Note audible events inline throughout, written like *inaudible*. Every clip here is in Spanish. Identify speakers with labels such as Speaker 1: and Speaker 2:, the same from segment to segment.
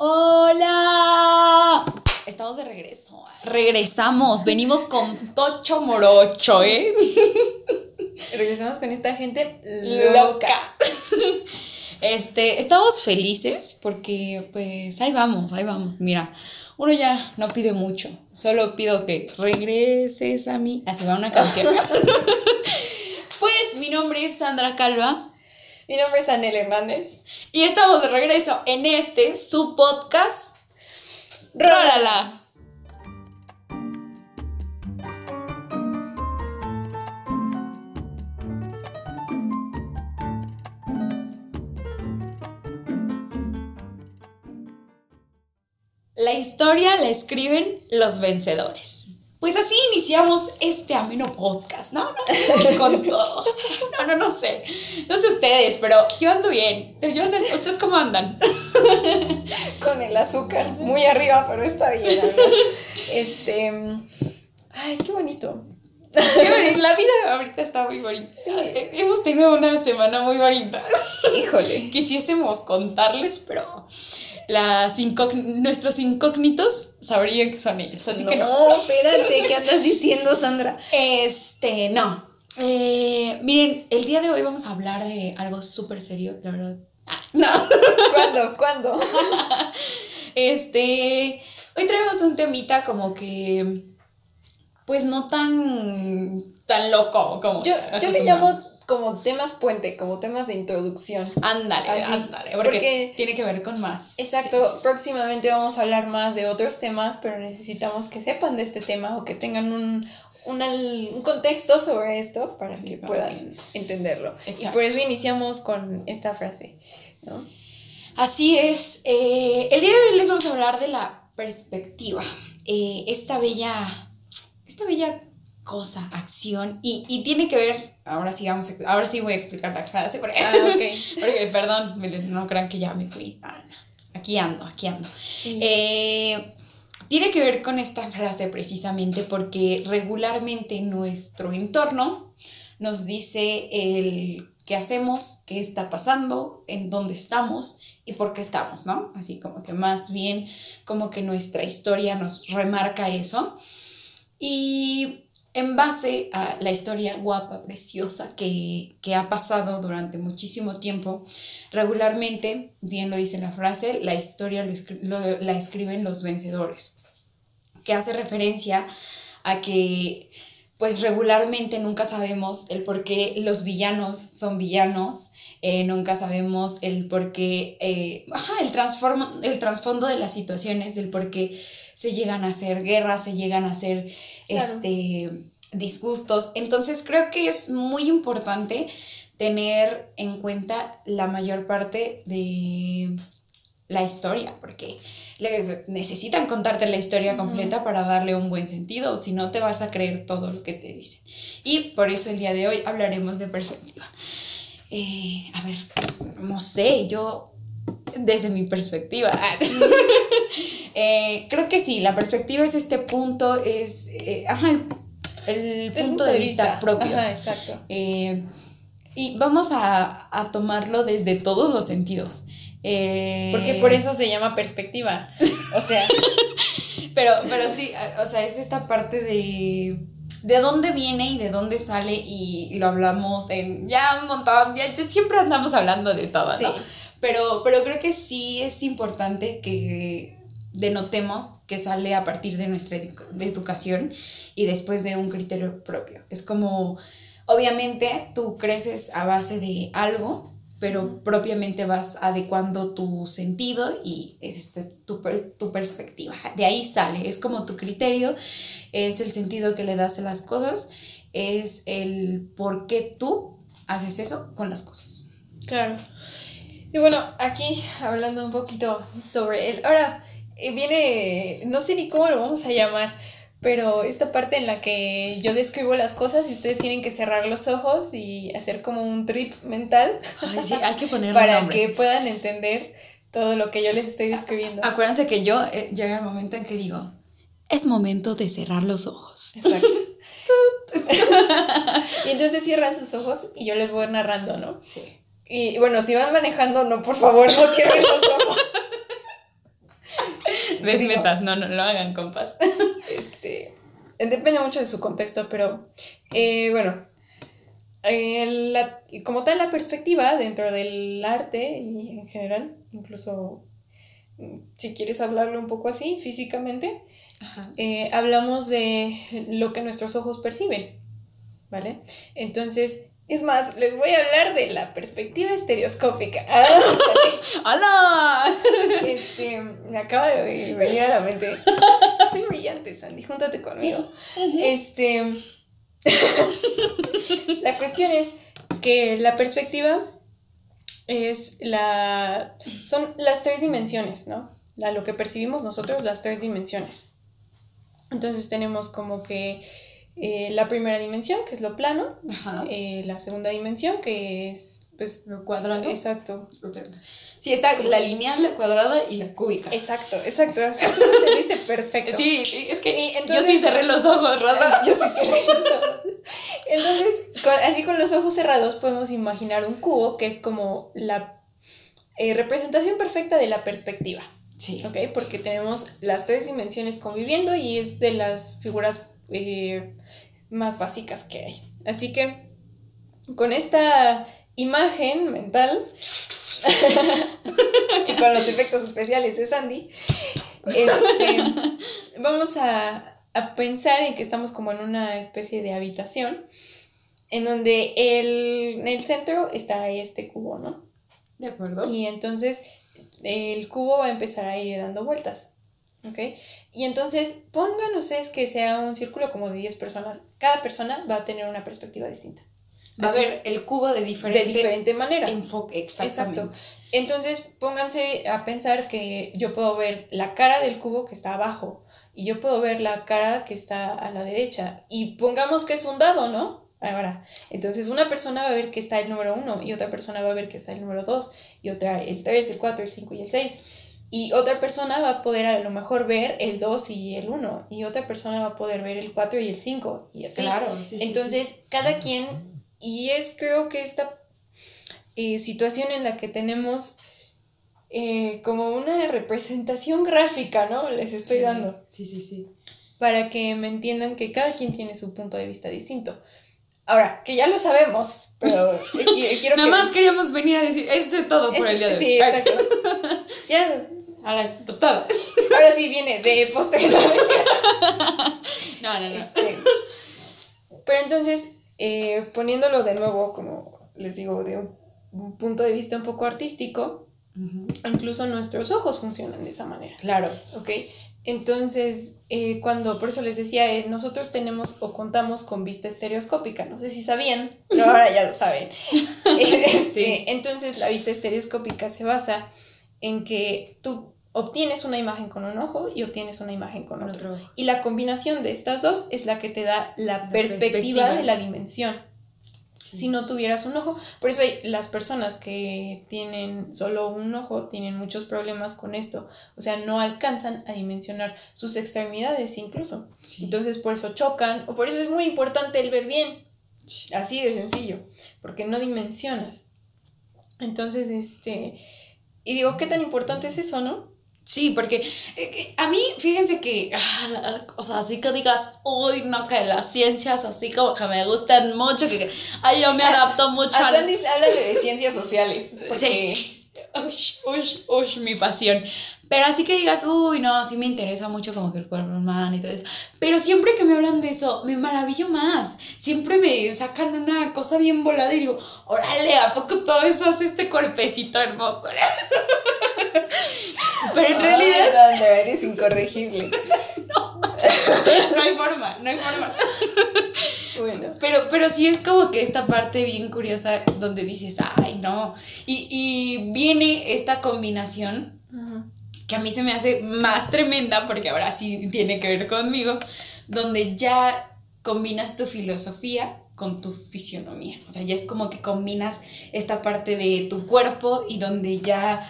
Speaker 1: Hola. Estamos de regreso. Regresamos. Venimos con Tocho Morocho, ¿eh? *laughs*
Speaker 2: Regresamos con esta gente
Speaker 1: loca. Este, estamos felices porque pues ahí vamos, ahí vamos. Mira, uno ya no pide mucho, solo pido que regreses a mí. Así va una canción. *laughs* pues mi nombre es Sandra Calva.
Speaker 2: Mi nombre es Anel Hernández.
Speaker 1: Y estamos de regreso en este, su podcast. Rólala. La historia la escriben los vencedores. Pues así iniciamos este ameno podcast, ¿no? no con todo. No, no, *laughs* *laughs* no sé. No sé ustedes, pero yo ando bien. Yo ando, ¿Ustedes cómo andan? *laughs*
Speaker 2: con el azúcar muy arriba, pero está bien. Este. Ay, qué bonito.
Speaker 1: La vida ahorita está muy bonita. Hemos tenido una semana muy bonita.
Speaker 2: Híjole.
Speaker 1: Quisiésemos contarles, pero las nuestros incógnitos sabrían que son ellos. Así que no.
Speaker 2: espérate, ¿qué andas diciendo, Sandra?
Speaker 1: Este, no. Eh, miren, el día de hoy vamos a hablar de algo súper serio, la verdad.
Speaker 2: Ah, no. *laughs* ¿Cuándo? ¿Cuándo? *laughs*
Speaker 1: este, hoy traemos un temita como que, pues no tan tan loco como
Speaker 2: yo, yo le llamo como temas puente como temas de introducción.
Speaker 1: Ándale ándale porque, tiene que ver con más.
Speaker 2: Exacto próximamente vamos a hablar más de otros temas pero necesitamos que sepan de este tema o que tengan un, un contexto sobre esto para que puedan entenderlo. Y por eso iniciamos con esta frase ¿no?
Speaker 1: así es eh, el día de hoy les vamos a hablar de la perspectiva. Eh, esta bella esta bella cosa, acción, y, y, tiene que ver, ahora sí, vamos ahora sí voy a explicar la frase, porque, ah, *laughs* porque perdón, no crean que ya me fui, ah, aquí ando, aquí ando. Eh, tiene que ver con esta frase precisamente porque regularmente nuestro entorno nos dice el qué hacemos, qué está pasando, en dónde estamos y por qué estamos, ¿no? Así como que más bien como que nuestra historia nos remarca eso. Y en base a la historia guapa, preciosa que, ha pasado durante muchísimo tiempo, regularmente, bien lo dice la frase, la historia la escriben los vencedores, que hace referencia a que pues regularmente nunca sabemos el por qué los villanos son villanos, eh, nunca sabemos el por qué, eh, el, el trasfondo de las situaciones, del por qué se llegan a hacer guerras, se llegan a hacer este, disgustos. Entonces creo que es muy importante tener en cuenta la mayor parte de la historia, porque necesitan contarte la historia completa para darle un buen sentido, si no te vas a creer todo lo que te dicen. Y por eso el día de hoy hablaremos de perspectiva. Eh, a ver, no sé, yo desde mi perspectiva. *laughs* Eh, creo que sí, la perspectiva es este punto, es eh, el, punto, de, vista, propio.
Speaker 2: exacto.
Speaker 1: Eh, y vamos a, tomarlo desde todos los sentidos.
Speaker 2: Porque por eso se llama perspectiva. O sea. *laughs*
Speaker 1: pero, pero sí, o sea, es esta parte de de dónde viene y de dónde sale y, lo hablamos en ya un montón, ya, siempre andamos hablando de todo, ¿no? Pero, pero creo que sí es importante que denotemos que sale a partir de nuestra educación y después de un criterio propio. Es como, obviamente tú creces a base de algo, pero propiamente vas adecuando tu sentido y es este, tu, tu perspectiva. De ahí sale, es como tu criterio, es el sentido que le das a las cosas, es el por qué tú haces eso con las cosas.
Speaker 2: Claro. Y bueno, aquí hablando un poquito sobre él. Ahora, eh, viene, no sé ni cómo lo vamos a llamar, pero esta parte en la que yo describo las cosas y ustedes tienen que cerrar los ojos y hacer como un trip mental.
Speaker 1: hay que *laughs*
Speaker 2: Para que puedan entender todo lo que yo les estoy describiendo.
Speaker 1: Acuérdense que yo eh, llega el momento en que digo, es momento de cerrar los ojos. Exacto. *laughs* *laughs*
Speaker 2: y entonces cierran sus ojos y yo les voy narrando, ¿no? Sí. Y bueno, si van manejando, no, por favor, no cierren los ojos. *laughs*
Speaker 1: desmetas, no, no lo hagan, compas.
Speaker 2: Este, depende mucho de su contexto, pero eh, bueno, eh, la- como tal la perspectiva dentro del arte y en general, incluso si quieres hablarlo un poco así físicamente, eh, hablamos de lo que nuestros ojos perciben, ¿vale? Entonces, es más, les voy a hablar de la perspectiva estereoscópica. *laughs*
Speaker 1: ¡Hola!
Speaker 2: Este, me acaba de venir a la mente. Soy brillante, Sandy, júntate conmigo. Este. *laughs* la cuestión es que la perspectiva es la. Son las tres dimensiones, ¿no? A lo que percibimos nosotros, las tres dimensiones. Entonces tenemos como que eh, la primera dimensión, que es lo plano, eh, la segunda dimensión, que es, pues,
Speaker 1: Lo cuadrado.
Speaker 2: exacto,
Speaker 1: Sí, está la lineal, la cuadrada y la cúbica.
Speaker 2: Exacto, exacto. Así lo entendiste perfecto.
Speaker 1: Sí, es que
Speaker 2: Y
Speaker 1: yo
Speaker 2: entonces-
Speaker 1: sí cerré los ojos, Rosa. *laughs*
Speaker 2: Yo sí cerré los ojos. Entonces, con- así con los ojos cerrados podemos imaginar un cubo que es como la eh, representación perfecta de la perspectiva.
Speaker 1: Sí.
Speaker 2: ¿Ok? Porque tenemos las tres dimensiones conviviendo y es de las figuras eh, más básicas que hay. Así que con esta imagen mental *laughs* y con los efectos especiales de Sandy, este, vamos a, a pensar en que estamos como en una especie de habitación en donde el, en el centro está este cubo, ¿no?
Speaker 1: De acuerdo.
Speaker 2: Y entonces el cubo va a empezar a ir dando vueltas. ¿Ok? Y entonces pongan ustedes que sea un círculo como de 10 personas. Cada persona va a tener una perspectiva distinta.
Speaker 1: Va a ver el cubo de diferente,
Speaker 2: de diferente manera.
Speaker 1: enfoque. Exactamente.
Speaker 2: Exacto. Entonces pónganse a pensar que yo puedo ver la cara del cubo que está abajo y yo puedo ver la cara que está a la derecha. Y pongamos que es un dado, ¿no? Ahora, entonces una persona va a ver que está el número 1 y otra persona va a ver que está el número 2 y otra el 3, el 4, el 5 y el 6. Y otra persona va a poder a lo mejor ver el 2 y el 1 y otra persona va a poder ver el 4 y el 5 y así.
Speaker 1: Claro, sí, sí,
Speaker 2: Entonces, cada quien, y es creo que esta eh, situación en la que tenemos eh, como una representación gráfica, ¿no? Les estoy
Speaker 1: Sí,
Speaker 2: dando,
Speaker 1: Sí, sí, sí.
Speaker 2: para que me entiendan que cada quien tiene su punto de vista distinto. Ahora, que ya lo sabemos, pero eh, *laughs* quiero
Speaker 1: Nada
Speaker 2: que...
Speaker 1: más queríamos venir a decir, esto es todo por
Speaker 2: Es-
Speaker 1: el día de hoy.
Speaker 2: Sí, exacto. ya,
Speaker 1: Ahora, tostada. *laughs*
Speaker 2: ahora sí viene de postre. *laughs* ¿no?
Speaker 1: No, no.
Speaker 2: Este, pero entonces, eh, poniéndolo de nuevo, como les digo, de un, un punto de vista un poco artístico, incluso nuestros ojos funcionan de esa manera,
Speaker 1: Claro.
Speaker 2: ¿ok? Entonces, eh, cuando, por eso les decía, eh, nosotros tenemos o contamos con vista estereoscópica, no sé si sabían, pero *laughs* ahora ya lo saben. Este,
Speaker 1: Sí.
Speaker 2: Entonces, la vista estereoscópica se basa en que tú obtienes una imagen con un ojo y obtienes una imagen con otro.
Speaker 1: otro.
Speaker 2: Y la combinación de estas dos es la que te da la, perspectiva,
Speaker 1: perspectiva.
Speaker 2: de la dimensión. Si no tuvieras un ojo, por eso hay las personas que tienen solo un ojo tienen muchos problemas con esto, o sea, no alcanzan a dimensionar sus extremidades incluso.
Speaker 1: Sí.
Speaker 2: Entonces por eso chocan, o por eso es muy importante el ver bien, así de sencillo, porque no dimensionas. Entonces, este, y digo, ¿qué tan importante es eso, no?
Speaker 1: Sí, porque eh, a mí, fíjense que, ah, o sea, así que digas, uy, no, que las ciencias así como que me gustan mucho, que, que ay, yo me adapto mucho
Speaker 2: A. Sandy habla de ciencias sociales, *laughs* porque
Speaker 1: Sí. Ush, ush, ush, mi pasión. Pero así que digas, uy, no, sí me interesa mucho como que el cuerpo humano y todo eso. Pero siempre que me hablan de eso, me maravillo más. Siempre me sacan una cosa bien volada y digo, órale, ¿a poco todo eso hace este cuerpecito hermoso? *laughs* Pero en realidad
Speaker 2: Sandra, eres incorregible. *laughs*
Speaker 1: no hay forma, no hay forma.
Speaker 2: Bueno.
Speaker 1: Pero, pero sí es como que esta parte bien curiosa donde dices, ay, no. Y, y viene esta combinación que a mí se me hace más tremenda, porque ahora sí tiene que ver conmigo, donde ya combinas tu filosofía con tu fisionomía. O sea, ya es como que combinas esta parte de tu cuerpo y donde ya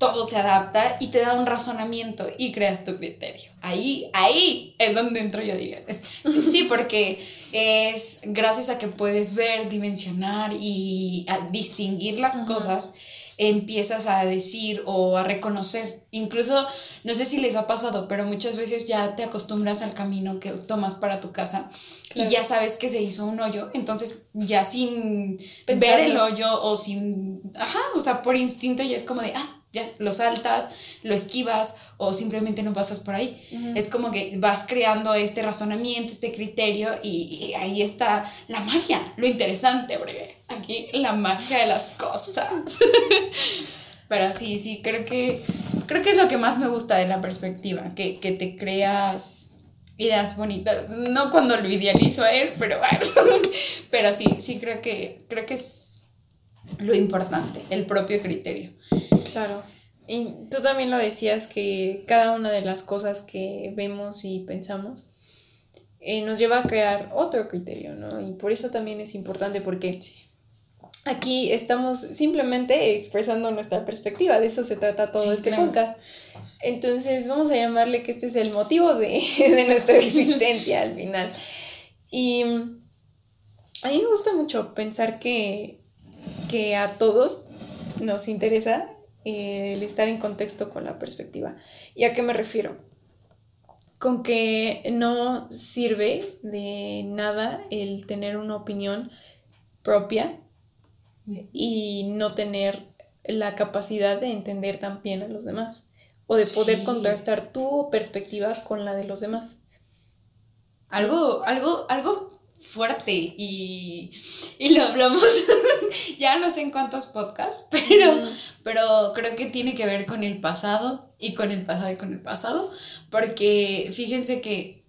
Speaker 1: todo se adapta y te da un razonamiento y creas tu criterio. Ahí, ahí es donde entro yo, diría. Es- sí, *laughs* sí, porque es gracias a que puedes ver, dimensionar y a distinguir las cosas, empiezas a decir o a reconocer. Incluso, no sé si les ha pasado, pero muchas veces ya te acostumbras al camino que tomas para tu casa y ya sabes que se hizo un hoyo, entonces ya sin ver el hoyo o sin, ajá, o sea, por instinto ya es como de, ah, ya, lo saltas, lo esquivas o simplemente no pasas por ahí. Es como que vas creando este razonamiento, este criterio y, ahí está la magia, lo interesante, porque aquí la magia de las cosas. *laughs* Pero sí, sí, creo que, creo que es lo que más me gusta de la perspectiva, que, que te creas ideas bonitas. No cuando lo idealizo a él, pero, *laughs* pero sí, sí creo que, creo que es lo importante, el propio criterio.
Speaker 2: Claro. Y tú también lo decías que cada una de las cosas que vemos y pensamos eh, nos lleva a crear otro criterio, ¿no? Y por eso también es importante porque aquí estamos simplemente expresando nuestra perspectiva, de eso se trata todo este podcast. Entonces vamos a llamarle que este es el motivo de, *laughs* de nuestra existencia al final. Y a mí me gusta mucho pensar que, que a todos nos interesa el estar en contexto con la perspectiva. ¿Y a qué me refiero? Con que no sirve de nada el tener una opinión propia y no tener la capacidad de entender también a los demás o de poder contrastar tu perspectiva con la de los demás.
Speaker 1: Algo, algo, algo fuerte y, lo hablamos *laughs* ya no sé en cuántos podcasts, pero, pero creo que tiene que ver con el pasado y con el pasado y con el pasado, porque fíjense que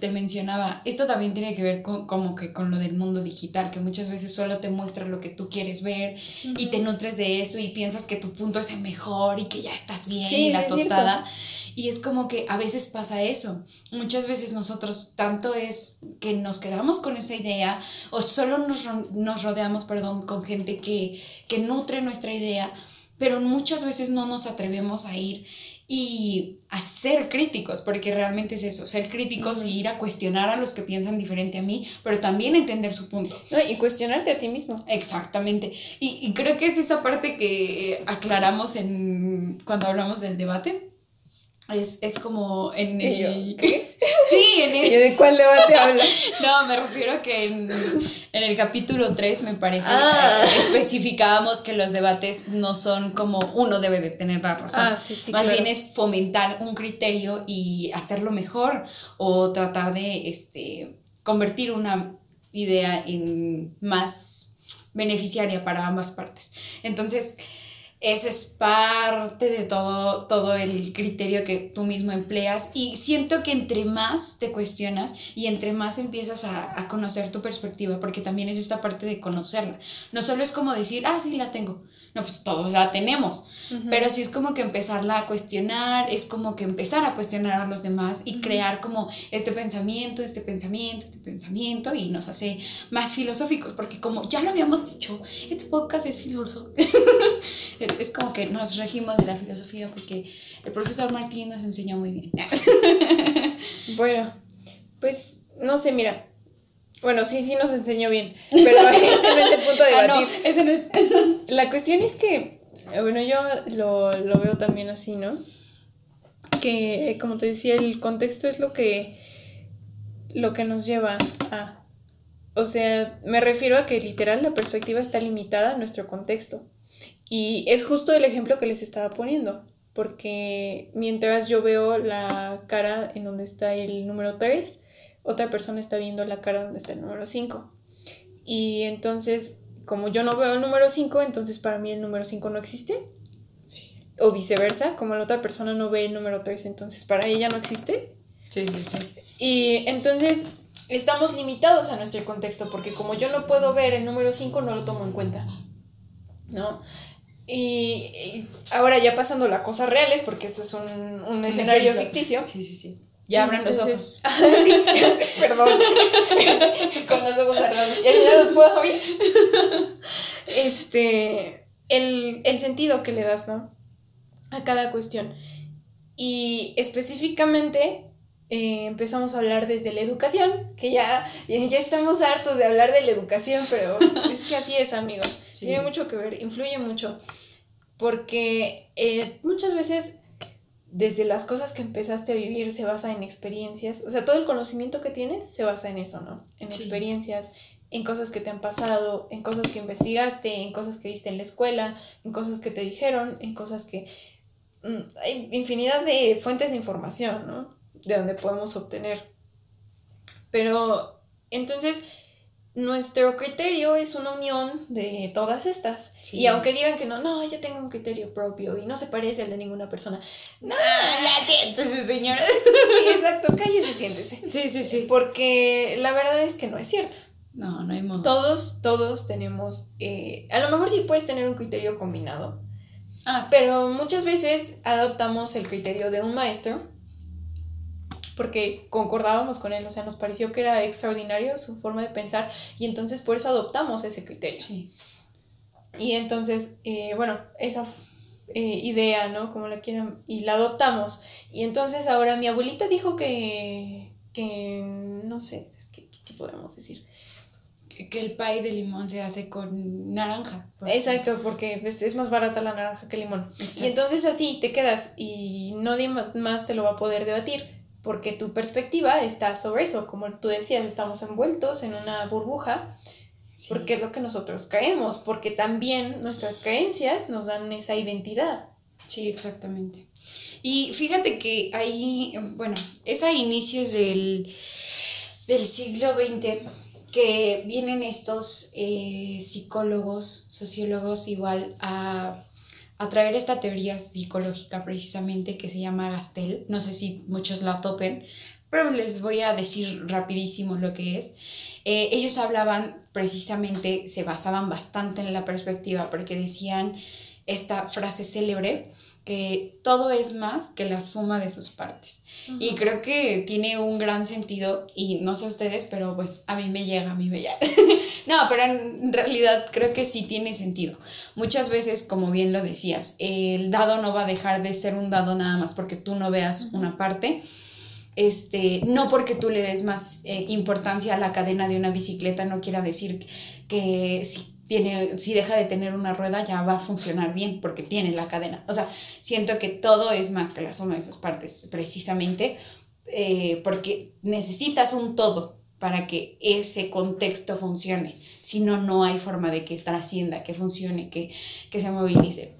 Speaker 1: te mencionaba, esto también tiene que ver con, como que con lo del mundo digital, que muchas veces solo te muestra lo que tú quieres ver y te nutres de eso y piensas que tu punto es el mejor y que ya estás bien y la tostada. Y es como que a veces pasa eso. Muchas veces nosotros tanto es que nos quedamos con esa idea o solo nos, nos rodeamos, perdón, con gente que, que nutre nuestra idea, pero muchas veces no nos atrevemos a ir y a ser críticos, porque realmente es eso, ser críticos y ir a cuestionar a los que piensan diferente a mí, pero también entender su punto.
Speaker 2: y cuestionarte a ti mismo.
Speaker 1: Exactamente. Y, y creo que es esa parte que aclaramos en, cuando hablamos del debate es, es como en el... ¿Qué? *laughs* Sí, en el... *laughs*
Speaker 2: ¿Y de cuál debate hablas? *laughs*
Speaker 1: no, me refiero a que en, el capítulo 3, me parece, ah. eh, especificábamos que los debates no son como uno debe de tener la razón. Ah, sí, sí, Más bien es fomentar un criterio y hacerlo mejor o tratar de este, convertir una idea en más beneficiaria para ambas partes. Entonces, ese es parte de todo, todo el criterio que tú mismo empleas y siento que entre más te cuestionas y entre más empiezas a, a, conocer tu perspectiva, porque también es esta parte de conocerla. No solo es como decir, ah, sí, la tengo. No, pues todos la tenemos. Pero sí es como que empezarla a cuestionar, es como que empezar a cuestionar a los demás y crear como este pensamiento, este pensamiento, este pensamiento y nos hace más filosóficos, porque como ya lo habíamos dicho, este podcast es filosófico. *laughs* es como que nos regimos de la filosofía porque el profesor Martín nos enseñó muy bien. *laughs*
Speaker 2: bueno, pues no sé, mira. Bueno, sí, sí nos enseñó bien, pero *laughs* ese no es el punto de ah, debatir. ese no es. La cuestión es que bueno, yo lo, lo veo también así, ¿no? Que, como te decía, el contexto es lo que, lo que nos lleva a... O sea, me refiero a que literal la perspectiva está limitada a nuestro contexto. Y es justo el ejemplo que les estaba poniendo, porque mientras yo veo la cara en donde está el número 3, otra persona está viendo la cara donde está el número 5. Y entonces como yo no veo el número 5, entonces para mí el número 5 no existe. Sí. O viceversa, como la otra persona no ve el número 3, entonces para ella no existe.
Speaker 1: Sí, sí, sí.
Speaker 2: Y entonces estamos limitados a nuestro contexto, porque como yo no puedo ver el número 5, no lo tomo en cuenta. ¿No? Y, ahora ya pasando a cosas reales, porque esto es un, un escenario ficticio.
Speaker 1: Sí, sí, sí. Ya abran los ojos. *laughs*
Speaker 2: perdón. *laughs* Con los ojos cerrados. Ya, ya los puedo abrir. Este. El, el sentido que le das, ¿no? A cada cuestión. Y específicamente eh, empezamos a hablar desde la educación, que ya, ya estamos hartos de hablar de la educación, pero es que así es, amigos. Tiene mucho que ver, influye mucho. porque eh, muchas veces desde las cosas que empezaste a vivir se basa en experiencias, o sea, todo el conocimiento que tienes se basa en eso, ¿no? En experiencias, en cosas que te han pasado, en cosas que investigaste, en cosas que viste en la escuela, en cosas que te dijeron, en cosas que... Mm, hay infinidad de fuentes de información, ¿no? De donde podemos obtener. Pero entonces nuestro criterio es una unión de todas estas. Y aunque digan que no, no, yo tengo un criterio propio y no se parece al de ninguna persona. No,
Speaker 1: ya siéntese, señora.
Speaker 2: sí, exacto, cállese, siéntese.
Speaker 1: Sí, sí, sí.
Speaker 2: Porque la verdad es que no es cierto.
Speaker 1: No, no hay modo.
Speaker 2: Todos, todos tenemos, eh, a lo mejor sí puedes tener un criterio combinado. Ah, pero muchas veces adoptamos el criterio de un maestro porque concordábamos con él, o sea, nos pareció que era extraordinario su forma de pensar y entonces por eso adoptamos ese criterio. Sí. Y entonces, eh, bueno, esa eh, idea, ¿no? Como la quieran, y la adoptamos. Y entonces ahora mi abuelita dijo que, que no sé, es que, ¿qué podemos decir?
Speaker 1: que el pay de limón se hace con naranja.
Speaker 2: Exacto, porque es, es, más barata la naranja que el limón. Y entonces así te quedas y nadie más te lo va a poder debatir porque tu perspectiva está sobre eso, como tú decías, estamos envueltos en una burbuja, porque es lo que nosotros creemos, porque también nuestras creencias nos dan esa identidad.
Speaker 1: Sí, exactamente. Y fíjate que ahí, bueno, es a inicios del, del siglo XX que vienen estos eh, psicólogos, sociólogos igual a a traer esta teoría psicológica precisamente que se llama Gastel. No sé si muchos la topen, pero les voy a decir rapidísimo lo que es. Eh, ellos hablaban precisamente, se basaban bastante en la perspectiva porque decían esta frase célebre que todo es más que la suma de sus partes. Y creo que tiene un gran sentido y no sé ustedes, pero pues a mí me llega, a mí me llega. *laughs* no, pero en realidad creo que sí tiene sentido. Muchas veces, como bien lo decías, el dado no va a dejar de ser un dado nada más porque tú no veas una parte. Este, no porque tú le des más eh, importancia a la cadena de una bicicleta, no quiera decir que si tiene, si deja de tener una rueda ya va a funcionar bien porque tiene la cadena. O sea, siento que todo es más que la suma de sus partes, precisamente eh, porque necesitas un todo para que ese contexto funcione. Si no, no hay forma de que trascienda, que funcione, que, que se movilice.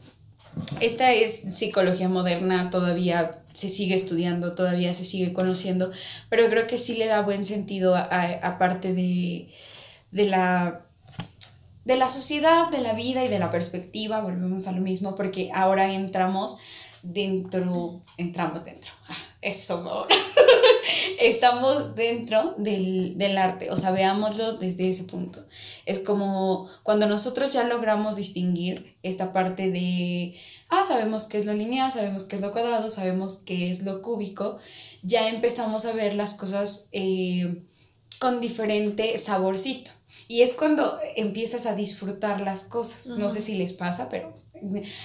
Speaker 1: Esta es psicología moderna, todavía se sigue estudiando, todavía se sigue conociendo, pero creo que sí le da buen sentido aparte de, de la de la sociedad, de la vida y de la perspectiva, volvemos a lo mismo, porque ahora entramos dentro, entramos dentro, ah, eso *laughs* estamos dentro del, del, arte, o sea, veámoslo desde ese punto. Es como cuando nosotros ya logramos distinguir esta parte de, ah, sabemos qué es lo lineal, sabemos qué es lo cuadrado, sabemos qué es lo cúbico, ya empezamos a ver las cosas eh, con diferente saborcito. Y es cuando empiezas a disfrutar las cosas. No sé si les pasa, pero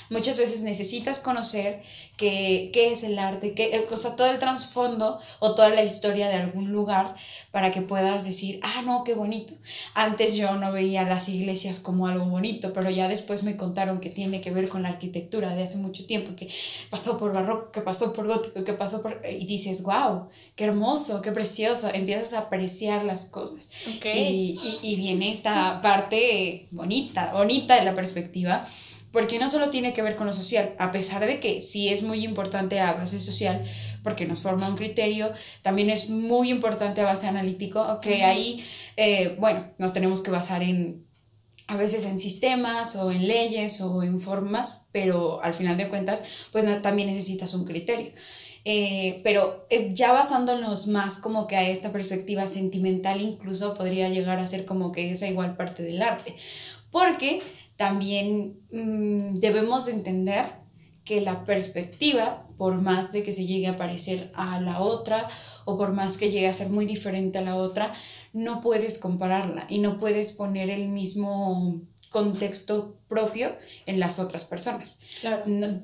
Speaker 1: muchas veces necesitas conocer qué, es el arte, qué, o sea, todo el trasfondo o toda la historia de algún lugar para que puedas decir, ah, no, qué bonito. Antes yo no veía las iglesias como algo bonito, pero ya después me contaron que tiene que ver con la arquitectura de hace mucho tiempo, que pasó por barroco, que pasó por gótico, que pasó por... Y dices, wow, qué hermoso, qué precioso. Empiezas a apreciar las cosas. Y, y, y viene esta parte bonita, bonita de la perspectiva porque no solo tiene que ver con lo social, a pesar de que sí es muy importante a base social, porque nos forma un criterio, también es muy importante a base analítico, que ahí, eh, bueno, nos tenemos que basar en, a veces en sistemas o en leyes o en formas, pero al final de cuentas, pues también necesitas un criterio. Eh, pero eh, ya basándonos más como que a esta perspectiva sentimental, incluso podría llegar a ser como que esa igual parte del arte. Porque también mm, debemos de entender que la perspectiva, por más de que se llegue a parecer a la otra o por más que llegue a ser muy diferente a la otra, no puedes compararla y no puedes poner el mismo contexto propio en las otras personas.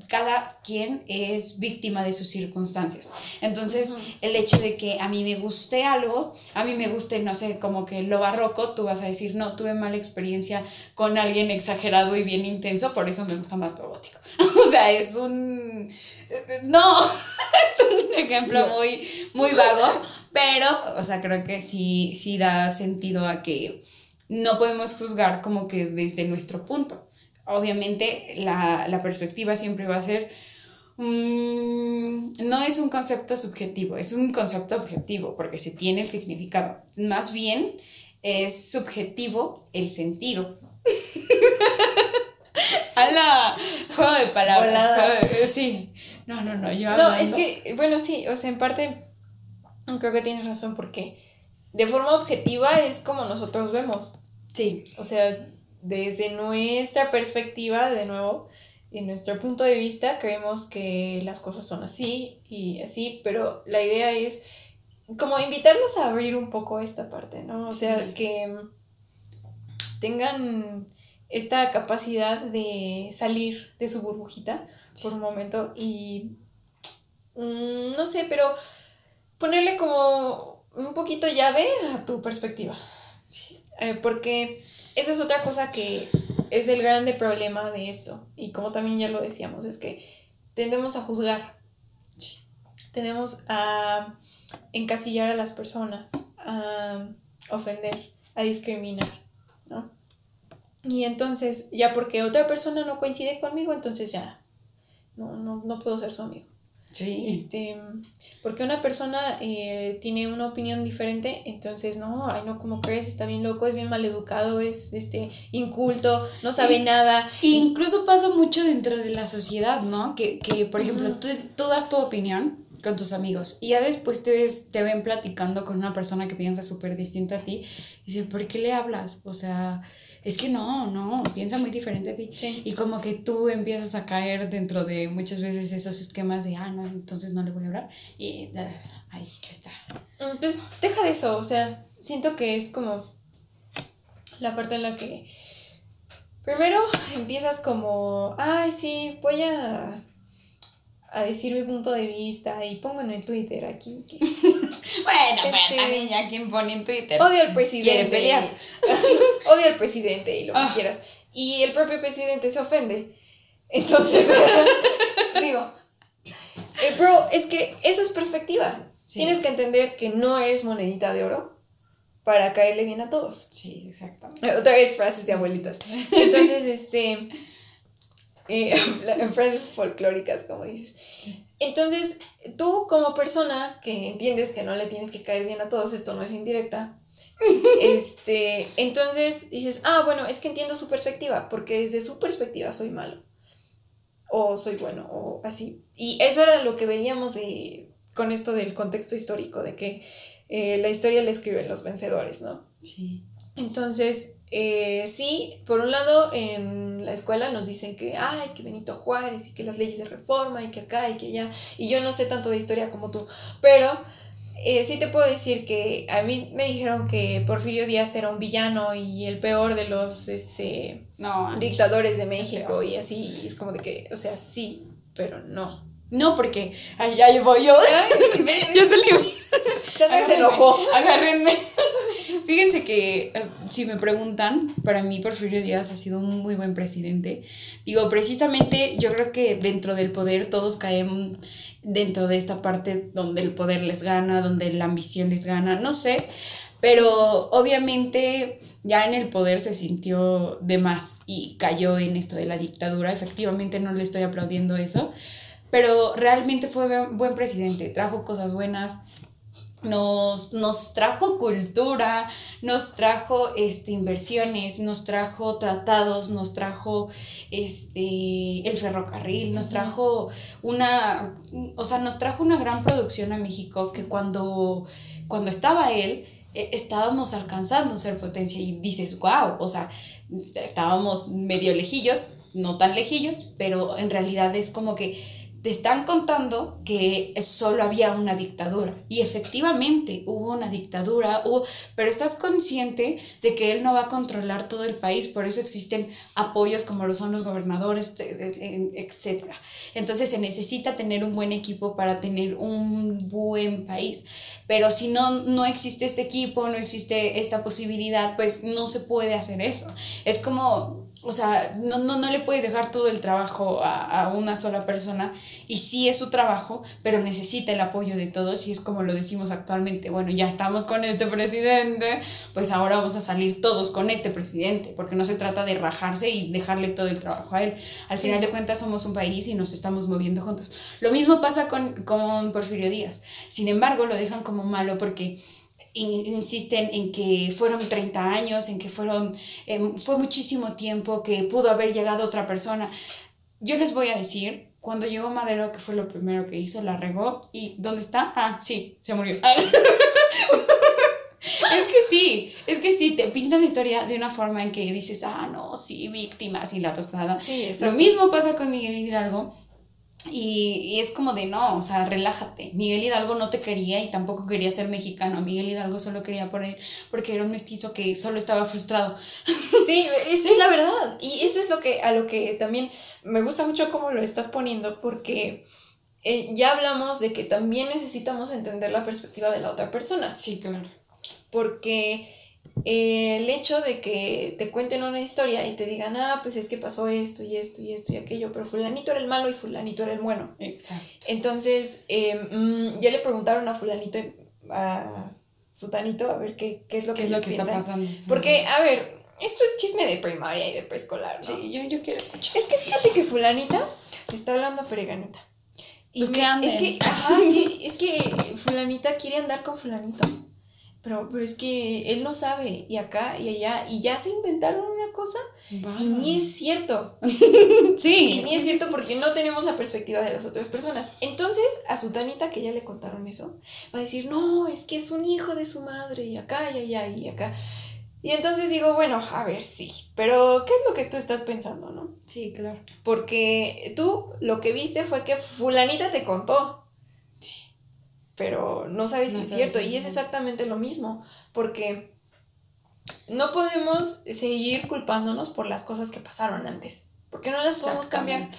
Speaker 1: cada quien es víctima de sus circunstancias. Entonces, el hecho de que a mí me guste algo, a mí me guste, no sé, como que lo barroco, tú vas a decir, no, tuve mala experiencia con alguien exagerado y bien intenso, por eso me gusta más lo gótico. *laughs* O sea, es un... No, *laughs* es un ejemplo muy, muy vago, pero, o sea, creo que sí, sí da sentido a que no podemos juzgar como que desde nuestro punto. Obviamente la, la perspectiva siempre va a ser Mm, no es un concepto subjetivo, es un concepto objetivo, porque se tiene el significado. Más bien es subjetivo el sentido. *laughs* ¡Hala! Juego de palabras. Sí. No, no, no, yo
Speaker 2: No, es que, bueno, sí, o sea, en parte creo que tienes razón, porque de forma objetiva es como nosotros vemos.
Speaker 1: Sí.
Speaker 2: O sea, desde nuestra perspectiva, de nuevo, en nuestro punto de vista creemos que las cosas son así y así, pero la idea es como invitarlos a abrir un poco esta parte, ¿no? O sea, que tengan esta capacidad de salir de su burbujita por un momento y mm, no sé, pero ponerle como un poquito llave a tu perspectiva. Sí. Eh, porque eso es otra cosa que es el grande problema de esto. Y como también ya lo decíamos, es que tendemos a juzgar. Tendemos a encasillar a las personas, a ofender, a discriminar, ¿no? Y entonces, ya porque otra persona no coincide conmigo, entonces ya no, no, no puedo ser su amigo. Sí. Este, porque una persona eh, tiene una opinión diferente, entonces, no, ay, no, como crees? Está bien loco, es bien maleducado, es este, inculto, no sabe nada.
Speaker 1: incluso pasa mucho dentro de la sociedad, ¿no? Que, por ejemplo, tú, das tu opinión con tus amigos y ya después te, ves, te ven platicando con una persona que piensa súper distinto a ti y dicen, ¿por qué le hablas? O sea, es que no, no, piensa muy diferente a ti. Y como que tú empiezas a caer dentro de muchas veces esos esquemas de, ah, no, entonces no le voy a hablar. Y ahí, ya está.
Speaker 2: Mm, pues deja de eso, o sea, siento que es como la parte en la que primero empiezas como, ay, sí, voy a a decir mi punto de vista y pongo en el Twitter aquí. Que, *laughs*
Speaker 1: bueno, pero este, también ya quien pone en Twitter.
Speaker 2: Odio al presidente. Quiere pelear. *laughs* odio al presidente y lo que ah. quieras. Y el propio presidente se ofende. Entonces, *laughs* digo, eh, bro, es que eso es perspectiva. Tienes que entender que no eres monedita de oro para caerle bien a todos.
Speaker 1: Sí, exactamente.
Speaker 2: Otra vez frases de abuelitas. Entonces, este eh, *laughs* frases folclóricas, como dices. Entonces, tú como persona que entiendes que no le tienes que caer bien a todos, esto no es indirecta, *laughs* este, entonces dices, ah, bueno, es que entiendo su perspectiva, porque desde su perspectiva soy malo, o soy bueno, o así. Y eso era lo que veíamos de, con esto del contexto histórico, de que eh, la historia la escriben los vencedores, ¿no? Sí. Entonces, eh, sí, por un lado en la escuela nos dicen que, ay, que Benito Juárez y que las leyes de reforma y que acá y que allá, y yo no sé tanto de historia como tú, pero eh, sí te puedo decir que a mí me dijeron que Porfirio Díaz era un villano y el peor de los este, dictadores de México y así, es como de que, o sea, sí, pero no.
Speaker 1: No, porque, ay, ahí voy yo. *laughs* yo se, se enojó. Agárrenme. Fíjense que eh, si me preguntan, para mí Porfirio Díaz ha sido un muy buen presidente. Digo, precisamente yo creo que dentro del poder todos caen dentro de esta parte donde el poder les gana, donde la ambición les gana, no sé, pero obviamente ya en el poder se sintió de más y cayó en esto de la dictadura. Efectivamente no le estoy aplaudiendo eso, pero realmente fue buen presidente, trajo cosas buenas nos, nos trajo cultura, nos trajo este, inversiones, nos trajo tratados, nos trajo este, el ferrocarril, nos trajo una, o sea, nos trajo una gran producción a México que cuando, cuando estaba él, e, estábamos alcanzando ser potencia y dices, wow, o sea, estábamos medio lejillos, no tan lejillos, pero en realidad es como que te están contando que solo había una dictadura. Y efectivamente hubo una dictadura, pero estás consciente de que él no va a controlar todo el país, por eso existen apoyos como lo son los gobernadores, etc. Entonces se necesita tener un buen equipo para tener un buen país. Pero si no, no existe este equipo, no existe esta posibilidad, pues no se puede hacer eso. Es como o sea, no, no, no le puedes dejar todo el trabajo a, a, una sola persona y sí es su trabajo, pero necesita el apoyo de todos y es como lo decimos actualmente, bueno, ya estamos con este presidente, pues ahora vamos a salir todos con este presidente, porque no se trata de rajarse y dejarle todo el trabajo a él. Al final de cuentas somos un país y nos estamos moviendo juntos. Lo mismo pasa con, con Porfirio Díaz, sin embargo lo dejan como malo porque insisten en que fueron 30 años, en que fueron, em, fue muchísimo tiempo, que pudo haber llegado otra persona. Yo les voy a decir, cuando llegó Madero, que fue lo primero que hizo, la regó, ¿y dónde está? Ah, sí, se murió. *laughs* es que sí, es que sí, te pintan la historia de una forma en que dices, ah, no, sí, víctimas y la tostada. Sí, lo mismo pasa con Miguel Hidalgo y, es como de no, o sea, relájate. Miguel Hidalgo no te quería y tampoco quería ser mexicano. Miguel Hidalgo solo quería por él porque era un mestizo que solo estaba frustrado.
Speaker 2: Sí, *laughs* esa es la verdad. Y eso es lo que, a lo que también me gusta mucho cómo lo estás poniendo, porque eh, ya hablamos de que también necesitamos entender la perspectiva de la otra persona.
Speaker 1: Sí, claro.
Speaker 2: Porque eh, el hecho de que te cuenten una historia y te digan, ah, pues es que pasó esto y esto y esto y aquello, pero fulanito era el malo y fulanito era el bueno.
Speaker 1: Exacto.
Speaker 2: Entonces, em, mm, ya le preguntaron a fulanito, a sutanito, a ver qué, qué es lo que,
Speaker 1: es lo que está pasando.
Speaker 2: Porque, a ver, esto es chisme de primaria y de preescolar, ¿no?
Speaker 1: Sí, yo, yo quiero escuchar.
Speaker 2: Es que fíjate que fulanita está hablando a pereganita.
Speaker 1: pues que
Speaker 2: Es que, ajá, sí, es que fulanita quiere andar con fulanito. Pero, pero es que él no sabe, y acá y allá, y ya se inventaron una cosa, y ni es cierto. *laughs*
Speaker 1: sí.
Speaker 2: Y ni es cierto porque no tenemos la perspectiva de las otras personas. Entonces, a su Tanita, que ya le contaron eso, va a decir, no, es que es un hijo de su madre, y acá y allá y acá. Y entonces digo, bueno, a ver, sí, pero ¿qué es lo que tú estás pensando, no?
Speaker 1: Sí, claro.
Speaker 2: Porque tú lo que viste fue que fulanita te contó pero no sabes si es cierto. y es exactamente lo mismo, porque no podemos seguir culpándonos por las cosas que pasaron antes, porque no las podemos cambiar.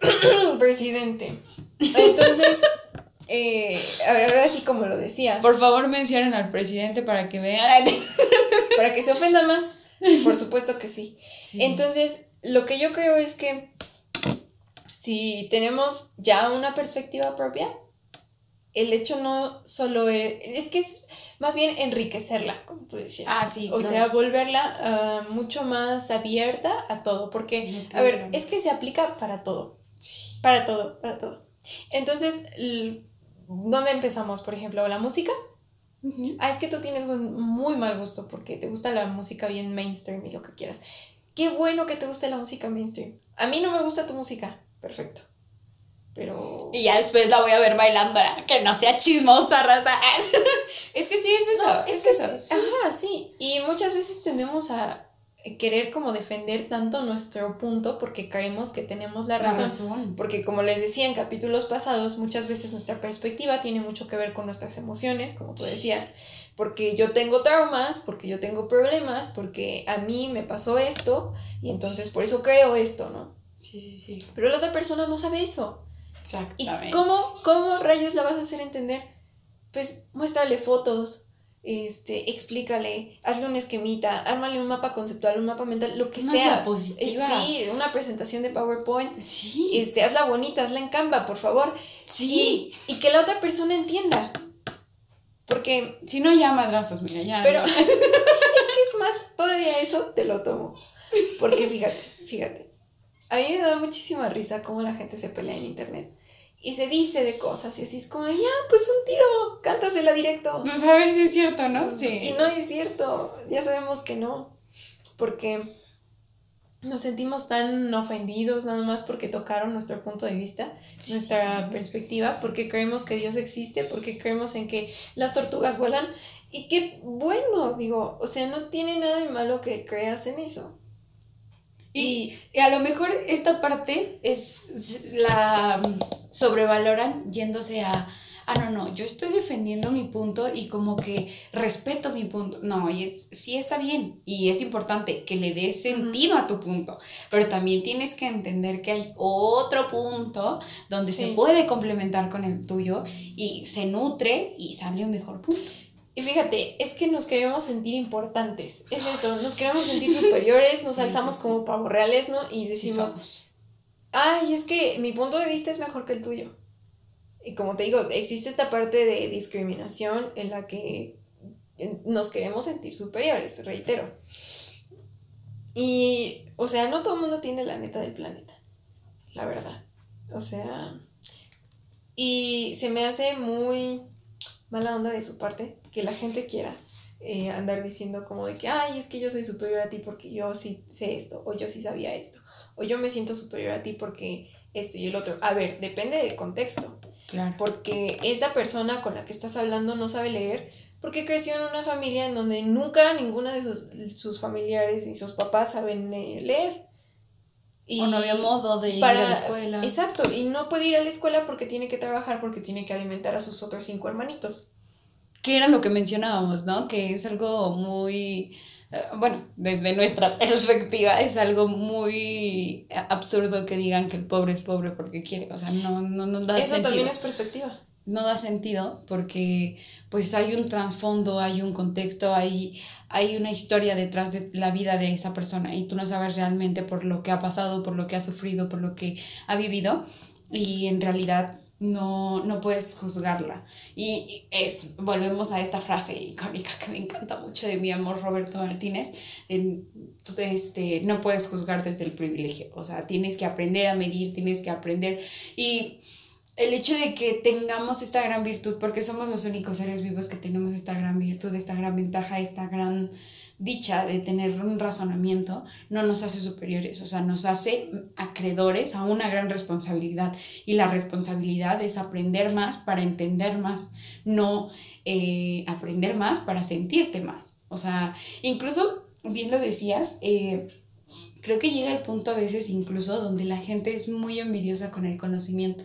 Speaker 2: *clears throat* Presidente. Entonces, *laughs* eh, ahora sí como lo decía.
Speaker 1: Por favor mencionen al presidente para que vean. *laughs*
Speaker 2: para que se ofenda más. Por supuesto que sí. Entonces, lo que yo creo es que si tenemos ya una perspectiva propia, el hecho no solo es, es que es más bien enriquecerla, como tú decías.
Speaker 1: Ah, sí.
Speaker 2: O sea, volverla ah, mucho más abierta a todo, porque, a ver, es que se aplica para todo. Sí. Para todo, para todo. Entonces, ¿dónde empezamos? Por ejemplo, la música. Ah, es que tú tienes un muy mal gusto porque te gusta la música bien mainstream y lo que quieras. Qué bueno que te guste la música mainstream. A mí no me gusta tu música. Perfecto. Pero...
Speaker 1: Y ya después la voy a ver bailando, que no sea chismosa, raza. *laughs* es que sí, es eso. es, eso.
Speaker 2: Ajá, sí. Y muchas veces tendemos a querer como defender tanto nuestro punto porque creemos que tenemos la razón. la razón. Porque como les decía en capítulos pasados, muchas veces nuestra perspectiva tiene mucho que ver con nuestras emociones, como tú decías. Porque yo tengo traumas, porque yo tengo problemas, porque a mí me pasó esto y entonces por eso creo esto, ¿no?
Speaker 1: Sí, sí, sí.
Speaker 2: Pero la otra persona no sabe eso.
Speaker 1: Exactamente.
Speaker 2: ¿Y cómo, cómo rayos la vas a hacer entender? Pues muéstrale fotos, este, explícale, hazle un esquemita, ármale un mapa conceptual, un mapa mental, lo que sea.
Speaker 1: Positiva.
Speaker 2: sí, una presentación de PowerPoint. Sí. Este, hazla bonita, hazla en Canva, por favor.
Speaker 1: Sí.
Speaker 2: Y, que la otra persona entienda. Porque.
Speaker 1: Si no, ya madrazos, mira, ya.
Speaker 2: Pero *laughs* es que es más, todavía eso te lo tomo. Porque fíjate, fíjate. A mí me da muchísima risa cómo la gente se pelea en internet y se dice de cosas y así es como, ya, pues un tiro, cántasela directo.
Speaker 1: No sabes si es cierto, ¿no?
Speaker 2: Sí. Y no es cierto, ya sabemos que no, porque nos sentimos tan ofendidos nada más porque tocaron nuestro punto de vista, nuestra perspectiva, porque creemos que Dios existe, porque creemos en que las tortugas vuelan y que bueno, digo, o sea, no tiene nada de malo que creas en eso.
Speaker 1: Y, a lo mejor esta parte es la sobrevaloran yéndose a, ah, no, no, yo estoy defendiendo mi punto y como que respeto mi punto. No, y es, sí está bien y es importante que le des sentido a tu punto, pero también tienes que entender que hay otro punto donde se puede complementar con el tuyo y se nutre y sale un mejor punto.
Speaker 2: Y fíjate, es que nos queremos sentir importantes. Es eso, nos queremos sentir superiores, nos alzamos como pavos reales, ¿no? Y decimos, ay, es que mi punto de vista es mejor que el tuyo. Y como te digo, existe esta parte de discriminación en la que nos queremos sentir superiores, reitero. Y, o sea, no todo el mundo tiene la neta del planeta, la verdad. O sea, y se me hace muy mala onda de su parte que la gente quiera eh, andar diciendo como de que, ay, es que yo soy superior a ti porque yo sí sé esto, o yo sí sabía esto, o yo me siento superior a ti porque esto y el otro. A ver, depende del contexto. Claro. Porque esa persona con la que estás hablando no sabe leer porque creció en una familia en donde nunca ninguna de sus, sus familiares ni sus papás saben eh, leer.
Speaker 1: Y o no había modo de ir a la escuela.
Speaker 2: Exacto, y no puede ir a la escuela porque tiene que trabajar, porque tiene que alimentar a sus otros cinco hermanitos.
Speaker 1: Que era lo que mencionábamos, ¿no? Que es algo muy, eh, bueno, desde nuestra *laughs* perspectiva es algo muy absurdo que digan que el pobre es pobre porque quiere, o sea, no, no, no da
Speaker 2: Eso también es perspectiva.
Speaker 1: No da sentido porque pues hay un trasfondo, hay un contexto, hay, hay una historia detrás de la vida de esa persona y tú no sabes realmente por lo que ha pasado, por lo que ha sufrido, por lo que ha vivido y en realidad no, no puedes juzgarla. Y es, volvemos a esta frase icónica que me encanta mucho de mi amor Roberto Martínez, este, no puedes juzgar desde el privilegio, o sea, tienes que aprender a medir, tienes que aprender y el hecho de que tengamos esta gran virtud, porque somos los únicos seres vivos que tenemos esta gran virtud, esta gran ventaja, esta gran dicha de tener un razonamiento, no nos hace superiores, o sea, nos hace acreedores a una gran responsabilidad. Y la responsabilidad es aprender más para entender más, no eh, aprender más para sentirte más. O sea, incluso, bien lo decías, eh, creo que llega el punto a veces incluso donde la gente es muy envidiosa con el conocimiento.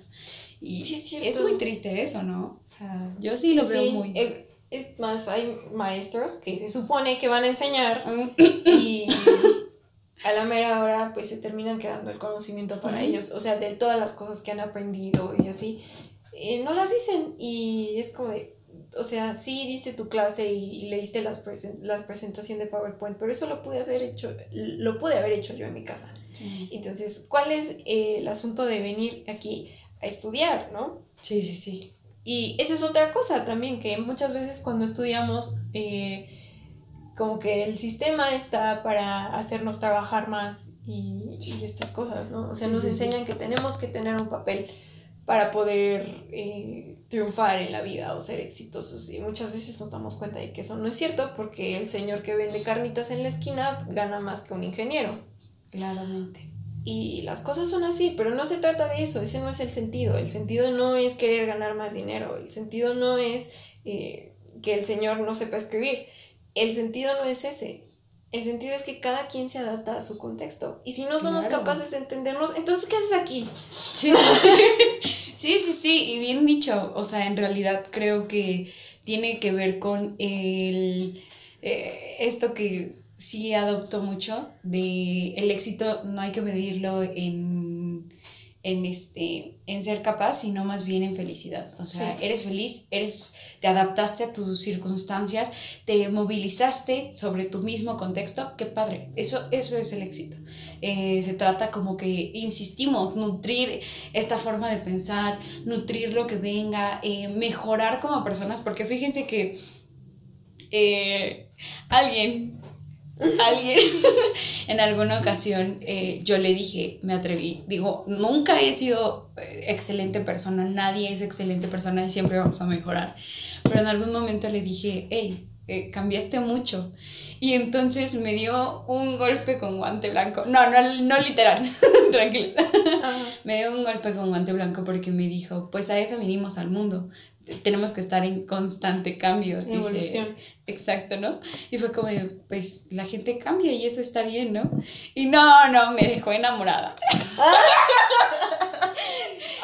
Speaker 1: Y sí, es, muy triste eso, ¿no? O sea, yo sí lo veo muy...
Speaker 2: Eh, es más, hay maestros que se supone que van a enseñar mm. y a la mera hora pues se terminan quedando el conocimiento para ellos, o sea, de todas las cosas que han aprendido y así, eh, no las dicen y es como de, o sea, sí diste tu clase y, leíste las, las presentación de PowerPoint, pero eso lo pude haber hecho, lo pude haber hecho yo en mi casa. Entonces, ¿cuál es eh, el asunto de venir aquí? a estudiar, ¿no?
Speaker 1: Sí, sí, sí.
Speaker 2: Y esa es otra cosa también, que muchas veces cuando estudiamos, eh, como que el sistema está para hacernos trabajar más y, estas cosas, ¿no? O sea, nos enseñan que tenemos que tener un papel para poder eh, triunfar en la vida o ser exitosos. Y muchas veces nos damos cuenta de que eso no es cierto porque el señor que vende carnitas en la esquina gana más que un ingeniero.
Speaker 1: Claramente.
Speaker 2: Y las cosas son así, pero no se trata de eso, ese no es el sentido. El sentido no es querer ganar más dinero, el sentido no es eh, que el Señor no sepa escribir, el sentido no es ese. El sentido es que cada quien se adapta a su contexto. Y si no somos capaces de entendernos, entonces ¿qué haces aquí?
Speaker 1: Sí, sí, *laughs* sí, sí, sí, y bien dicho. O sea, en realidad creo que tiene que ver con el, eh, esto que sí adopto mucho de el éxito no hay que medirlo en, en, este, en ser capaz, sino más bien en felicidad. O sea, eres feliz, eres, te adaptaste a tus circunstancias, te movilizaste sobre tu mismo contexto, qué padre, eso, eso es el éxito. Eh, se trata como que, insistimos, nutrir esta forma de pensar, nutrir lo que venga, eh, mejorar como personas, porque fíjense que eh, alguien alguien *laughs* en alguna ocasión eh, yo le dije, me atreví, digo, nunca he sido eh, excelente persona, nadie es excelente persona y siempre vamos a mejorar, pero en algún momento le dije, hey, eh, cambiaste mucho. Y entonces me dio un golpe con guante blanco. No, no, no literal, *laughs* tranquila. Me dio un golpe con guante blanco porque me dijo, pues a eso vinimos al mundo tenemos que estar en constante cambio. Evolución. exacto, ¿no? Y fue como, pues la gente cambia y eso está bien, ¿no? Y no, no, me dejó enamorada. *laughs*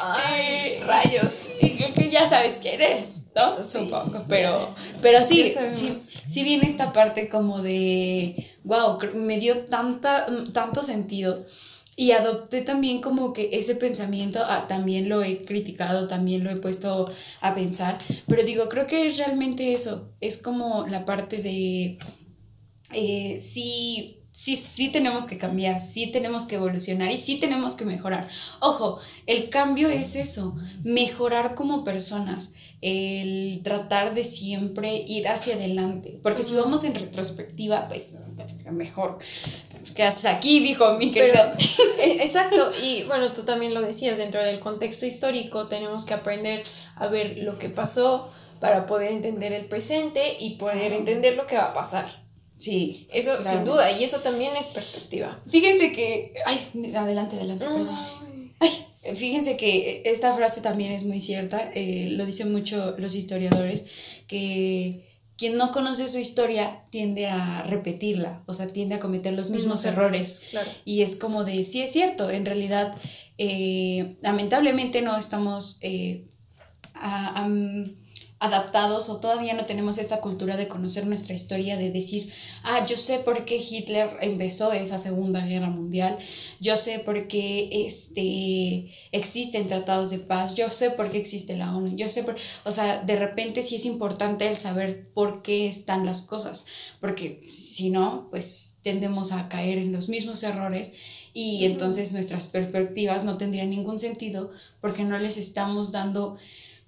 Speaker 2: Ay, *laughs* rayos.
Speaker 1: Y que ya sabes quién eres, ¿no? Supongo, pero, pero sí, sí, sí viene esta parte como de, wow, me dio tanta, tanto sentido Y adopté también como que ese pensamiento, ah, también lo he criticado, también lo he puesto a pensar, pero digo, creo que es realmente eso, es como la parte de, eh, sí, sí, sí tenemos que cambiar, sí tenemos que evolucionar y sí tenemos que mejorar. Ojo, el cambio es eso, mejorar como personas el tratar de siempre ir hacia adelante. Porque si vamos en retrospectiva, pues, mejor. ¿Qué haces aquí? Dijo mi querida. *laughs*
Speaker 2: E, exacto, y bueno, tú también lo decías, dentro del contexto histórico tenemos que aprender a ver lo que pasó para poder entender el presente y poder entender lo que va a pasar. Sí. Eso sin duda, y eso también es perspectiva.
Speaker 1: Fíjense que. Ay, adelante, adelante, perdón. Fíjense que esta frase también es muy cierta, eh, lo dicen mucho los historiadores, que quien no conoce su historia tiende a repetirla, o sea, tiende a cometer los mismos errores. Y es como de, sí es cierto, en realidad, eh, lamentablemente no estamos eh, a, adaptados o todavía no tenemos esta cultura de conocer nuestra historia, de decir, ah, yo sé por qué Hitler empezó esa Segunda Guerra Mundial, yo sé por qué este, existen tratados de paz, yo sé por qué existe la ONU, yo sé por, o sea, de repente sí es importante el saber por qué están las cosas, porque si no, pues tendemos a caer en los mismos errores y entonces nuestras perspectivas no tendrían ningún sentido porque no les estamos dando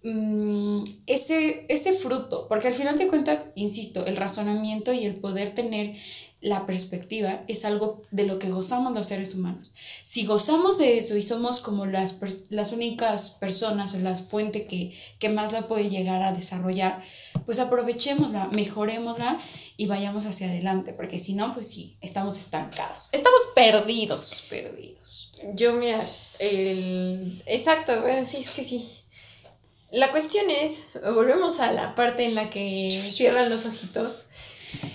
Speaker 1: Mm, ese, ese fruto, porque al final de cuentas, insisto, el razonamiento y el poder tener la perspectiva es algo de lo que gozamos los seres humanos. Si gozamos de eso y somos como las, las únicas personas o la fuente que, que más la puede llegar a desarrollar, pues aprovechémosla, mejorémosla y vayamos hacia adelante, porque si no, pues sí, estamos estancados, estamos perdidos, perdidos.
Speaker 2: Yo, mira, el... Exacto, bueno, sí, es que sí la cuestión es, volvemos a la parte en la que cierran los ojitos.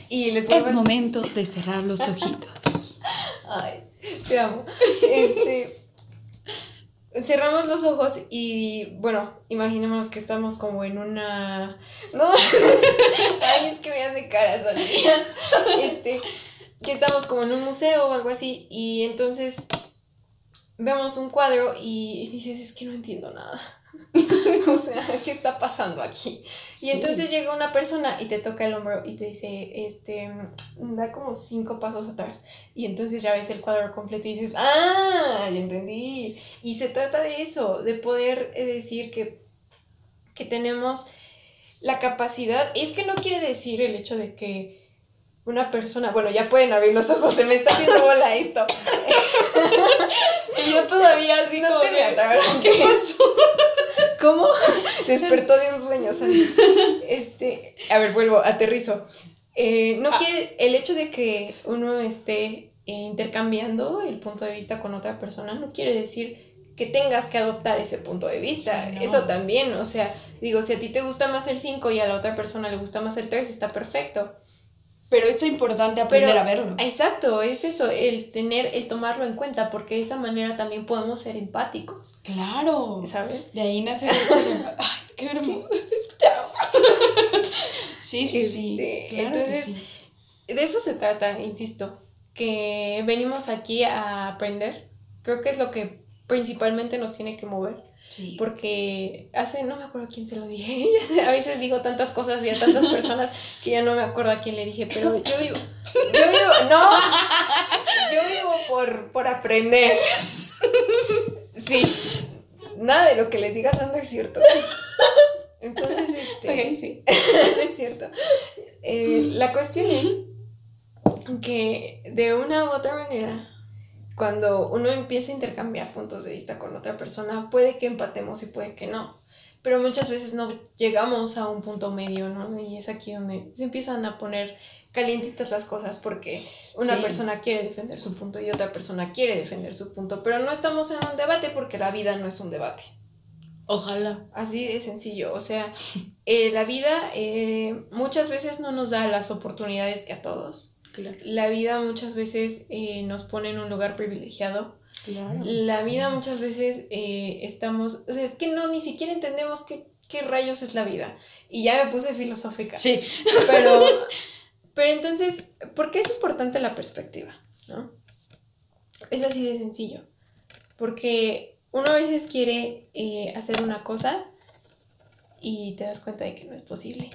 Speaker 2: Y les
Speaker 1: Es momento de cerrar los ojitos. *laughs*
Speaker 2: Ay, te amo. Este, cerramos los ojos y, bueno, imaginemos que estamos como en una... No, *laughs* ay, es que me hace caras Este, que estamos como en un museo o algo así y entonces vemos un cuadro y dices, es que no entiendo nada *laughs* o sea, ¿qué está pasando aquí? Y entonces llega una persona y te toca el hombro y te dice, este, da como cinco pasos atrás. Y entonces ya ves el cuadro completo y dices, ah, ya entendí. Y se trata de eso, de poder eh, decir que, que tenemos la capacidad. Es que no quiere decir el hecho de que una persona, bueno, ya pueden abrir los ojos, se me está haciendo bola *laughs* esto. y yo todavía así no te ¿Qué pasó? *laughs* ¿Cómo? Despertó de un sueño, Este, a ver, vuelvo, aterrizo. Eh, no ah. quiere, el hecho de que uno esté intercambiando el punto de vista con otra persona no quiere decir que tengas que adoptar ese punto de vista. Eso también, o sea, digo, si a ti te gusta más el 5 y a la otra persona le gusta más el 3, está perfecto.
Speaker 1: Pero es importante aprender a verlo.
Speaker 2: Exacto, es eso, el tener, el tomarlo en cuenta, porque de esa manera también podemos ser empáticos.
Speaker 1: Claro.
Speaker 2: ¿Sabes?
Speaker 1: De ahí nace el hecho de, *laughs* ay, qué hermoso. *laughs* sí, sí, sí.
Speaker 2: Este, entonces, de eso se trata, insisto, que venimos aquí a aprender. Creo que es lo que principalmente nos tiene que mover porque hace, no me acuerdo a quién se lo dije, *laughs* a veces digo tantas cosas y a tantas personas que ya no me acuerdo a quién le dije, pero yo vivo, yo vivo, no, yo vivo por, por aprender. Sí, nada de lo que les diga Sandra es cierto. Entonces, este, sí. *laughs* es cierto. Eh, la cuestión es que de una u otra manera cuando uno empieza a intercambiar puntos de vista con otra persona, puede que empatemos y puede que no. Pero muchas veces no llegamos a un punto medio, ¿no? Y es aquí donde se empiezan a poner calientitas las cosas porque una persona quiere defender su punto y otra persona quiere defender su punto, pero no estamos en un debate porque la vida no es un debate.
Speaker 1: Ojalá.
Speaker 2: Así de sencillo. O sea, eh, la vida eh, muchas veces no nos da las oportunidades que a todos. La vida muchas veces eh, nos pone en un lugar privilegiado. La vida muchas veces eh, estamos, o sea, es que no, ni siquiera entendemos qué, qué rayos es la vida. Y ya me puse filosófica.
Speaker 1: Sí.
Speaker 2: Pero, *laughs* pero entonces, ¿por qué es importante la perspectiva? ¿No? Es así de sencillo. Porque uno a veces quiere eh, hacer una cosa y te das cuenta de que no es posible.